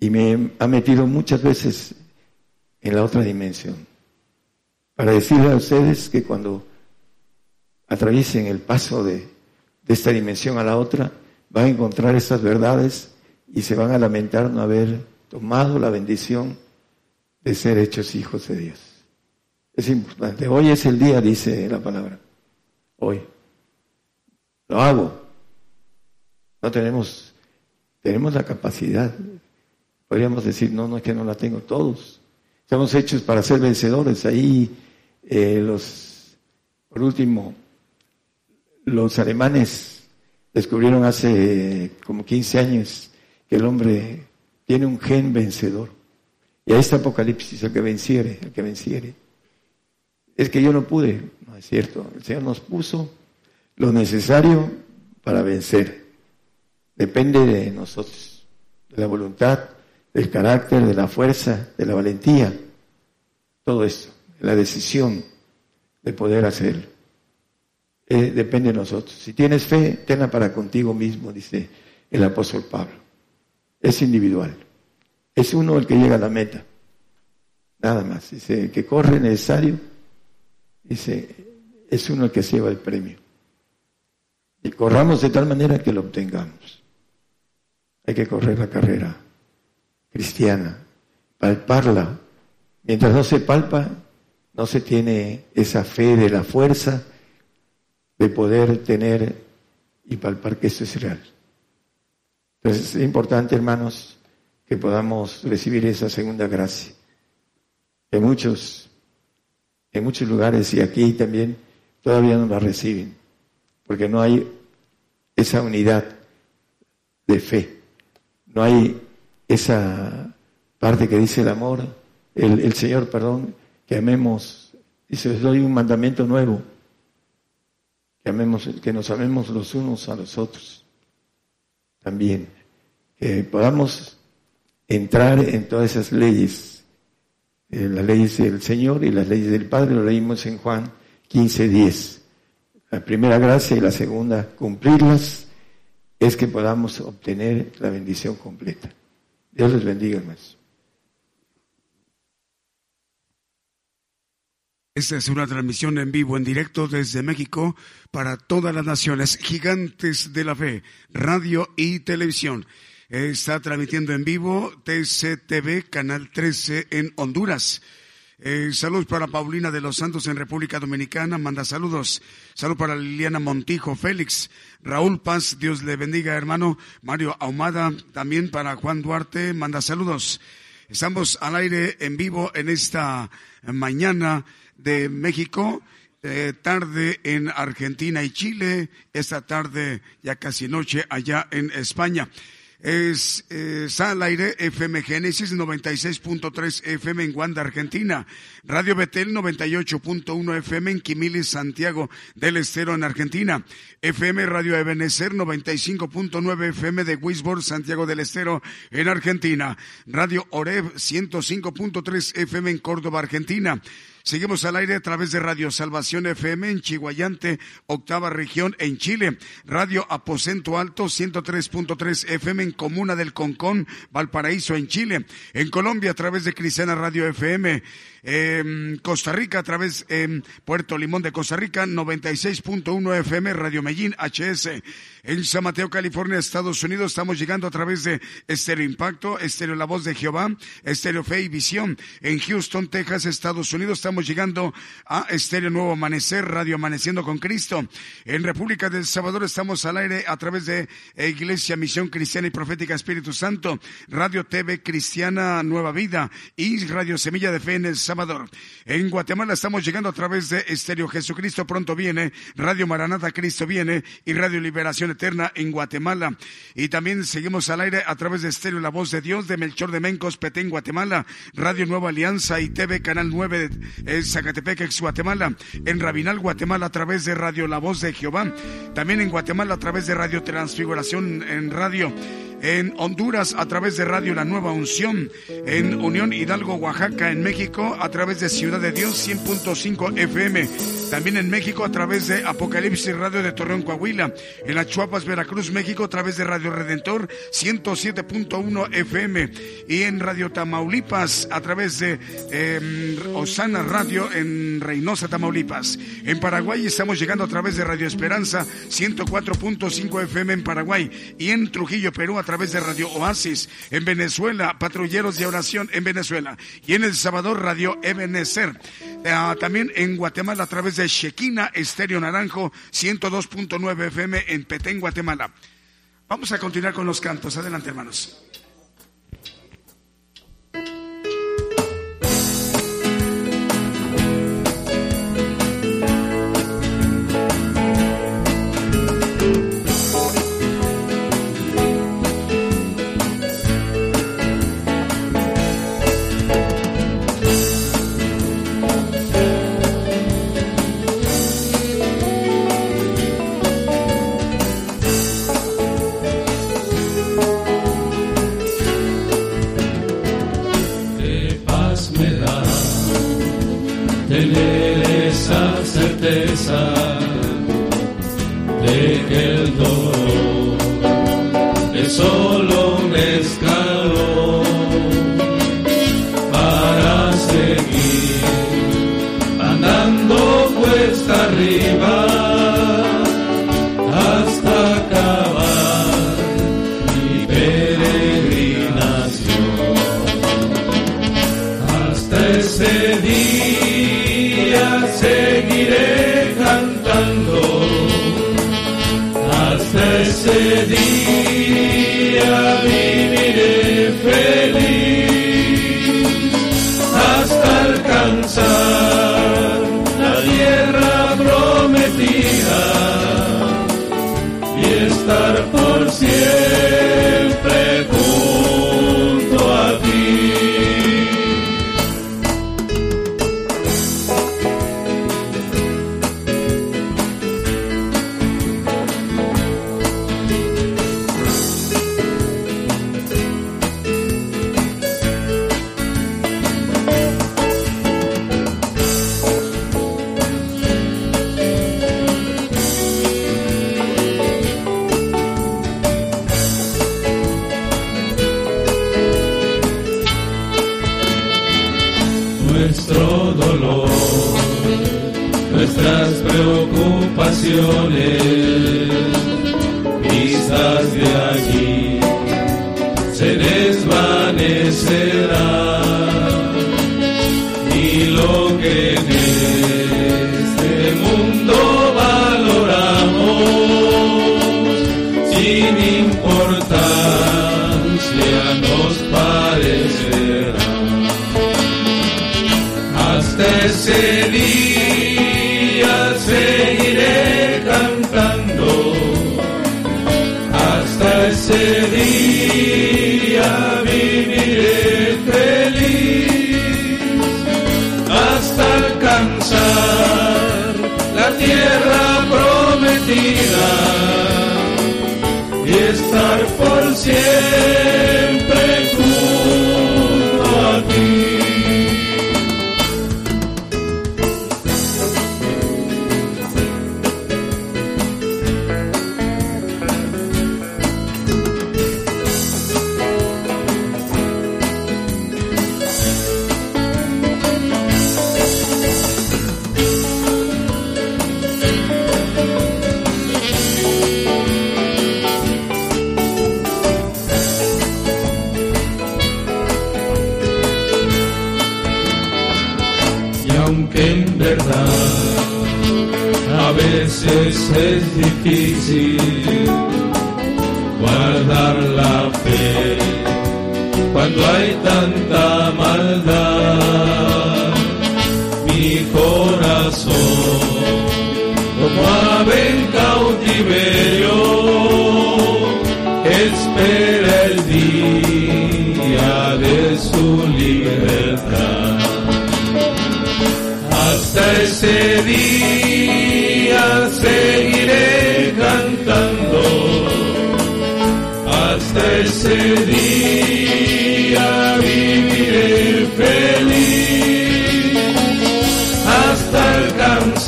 y me ha metido muchas veces en la otra dimensión para decirle a ustedes que cuando atraviesen el paso de, esta dimensión a la otra, van a encontrar estas verdades y se van a lamentar no haber tomado la bendición de ser hechos hijos de Dios. Es importante. Hoy es el día, dice la palabra. Hoy. lo hago. No tenemos, tenemos la capacidad. Podríamos decir, no, no es que no la tengo todos. Estamos hechos para ser vencedores. Ahí eh, los, por último, los alemanes descubrieron hace como 15 años que el hombre tiene un gen vencedor. Y a este Apocalipsis, el que venciere, el que venciere. Es que yo no pude, no es cierto. El Señor nos puso lo necesario para vencer. Depende de nosotros, de la voluntad, del carácter, de la fuerza, de la valentía. Todo eso, la decisión de poder hacerlo. Eh, depende de nosotros. Si tienes fe, tenla para contigo mismo, dice el apóstol Pablo. Es individual. Es uno el que llega a la meta. Nada más. Dice, que corre necesario. Dice, es uno el que se lleva el premio. Y corramos de tal manera que lo obtengamos. Hay que correr la carrera cristiana, palparla. Mientras no se palpa, no se tiene esa fe de la fuerza de poder tener y palpar que esto es real. Entonces es importante, hermanos, que podamos recibir esa segunda gracia. En muchos, en muchos lugares y aquí también todavía no la reciben, porque no hay esa unidad de fe, no hay esa parte que dice el amor, el, Señor, perdón, que amemos, dice, les doy un mandamiento nuevo, que, amemos, que nos amemos los unos a los otros. También, que podamos entrar en todas esas leyes, eh, las leyes del Señor y las leyes del Padre, lo leímos en Juan 15, 10. La primera gracia y la segunda, cumplirlas, es que podamos obtener la bendición completa. Dios les bendiga, hermanos. Esta es una transmisión en vivo, en directo desde México para todas las naciones, gigantes de la fe, radio y televisión. Está transmitiendo en vivo TCTV, Canal 13 en Honduras. Eh, saludos para Paulina de los Santos en República Dominicana, manda saludos. Salud para Liliana Montijo, Félix, Raúl Paz, Dios le bendiga, hermano. Mario Ahumada, también para Juan Duarte, manda saludos. Estamos al aire en vivo en esta mañana de México, eh, tarde en Argentina y Chile, esta tarde ya casi noche allá en España. Es, eh, al aire FM Génesis 96.3 FM en Guanda, Argentina. Radio Betel 98.1 FM en Quimilis, Santiago del Estero en Argentina. FM Radio Ebenecer 95.9 FM de Wisborne, Santiago del Estero en Argentina. Radio Oreb 105.3 FM en Córdoba, Argentina. Seguimos al aire a través de Radio Salvación FM en Chihuayante, octava región en Chile. Radio Aposento Alto 103.3 FM en Comuna del Concón, Valparaíso en Chile. En Colombia a través de Cristiana Radio FM. En Costa Rica a través en Puerto Limón de Costa Rica 96.1 FM Radio Medellín HS. En San Mateo, California, Estados Unidos estamos llegando a través de Estéreo Impacto, Estéreo La Voz de Jehová, Estéreo Fe y Visión. En Houston, Texas, Estados Unidos estamos llegando a Estéreo Nuevo Amanecer, Radio Amaneciendo con Cristo. En República del Salvador estamos al aire a través de Iglesia Misión Cristiana y Profética Espíritu Santo, Radio TV Cristiana Nueva Vida y Radio Semilla de Fe en El Salvador. En Guatemala estamos llegando a través de Estéreo Jesucristo Pronto Viene, Radio Maranata Cristo Viene y Radio Liberación Eterna en Guatemala. Y también seguimos al aire a través de Estéreo La Voz de Dios de Melchor de Mencos, Petén, Guatemala, Radio Nueva Alianza y TV Canal 9 de Zacatepec, ex Guatemala, en Rabinal, Guatemala a través de Radio La Voz de Jehová, también en Guatemala a través de Radio Transfiguración en radio en Honduras a través de Radio La Nueva Unción, en Unión Hidalgo, Oaxaca, en México a través de Ciudad de Dios 100.5 FM, también en México a través de Apocalipsis Radio de Torreón, Coahuila, en las Chuapas, Veracruz, México a través de Radio Redentor 107.1 FM y en Radio Tamaulipas a través de eh, Osana Radio en Reynosa, Tamaulipas. En Paraguay estamos llegando a través de Radio Esperanza 104.5 FM en Paraguay y en Trujillo, Perú a través de Radio Oasis en Venezuela, Patrulleros de Oración en Venezuela y en El Salvador Radio Ebenezer. Ah, también en Guatemala a través de Shekina Estéreo Naranjo 102.9 FM en Petén, Guatemala. Vamos a continuar con los cantos. Adelante, hermanos. preocupaciones, vistas de allí, se desvanecerá y lo que en este mundo valoramos sin importancia nos parecerá hasta ese día. día feliz hasta alcanzar la tierra prometida y estar por siempre. es difícil guardar la fe cuando hay tanta maldad. Mi corazón, como ave en cautiverio, espera el día de su libertad. Hasta ese día se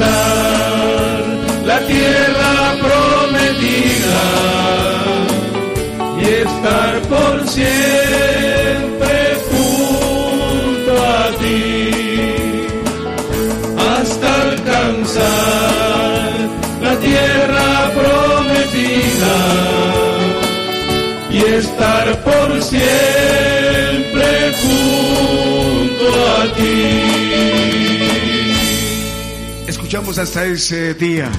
pasar la tierra prometida y estar por siempre junto a ti hasta alcanzar la tierra prometida y estar por siempre junto a ti. Escuchamos hasta ese día.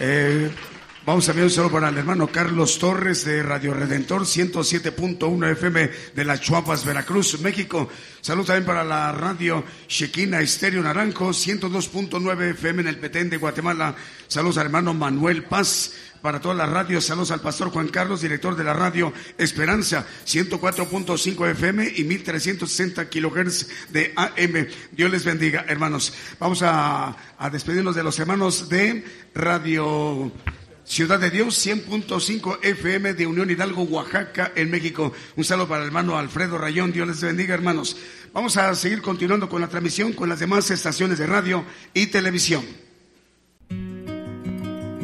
Eh, Vamos a enviar un saludo para el hermano Carlos Torres de Radio Redentor 107.1 FM de las Chuapas, Veracruz, México. Saludos también para la radio Shequina Estéreo Naranjo 102.9 FM en el Petén de Guatemala. Saludos al hermano Manuel Paz para todas las radios. Saludos al pastor Juan Carlos, director de la radio Esperanza, 104.5 FM y 1360 kilohertz de AM. Dios les bendiga, hermanos. Vamos a, a despedirnos de los hermanos de Radio Ciudad de Dios, 100.5 FM de Unión Hidalgo, Oaxaca, en México. Un saludo para el hermano Alfredo Rayón. Dios les bendiga, hermanos. Vamos a seguir continuando con la transmisión con las demás estaciones de radio y televisión.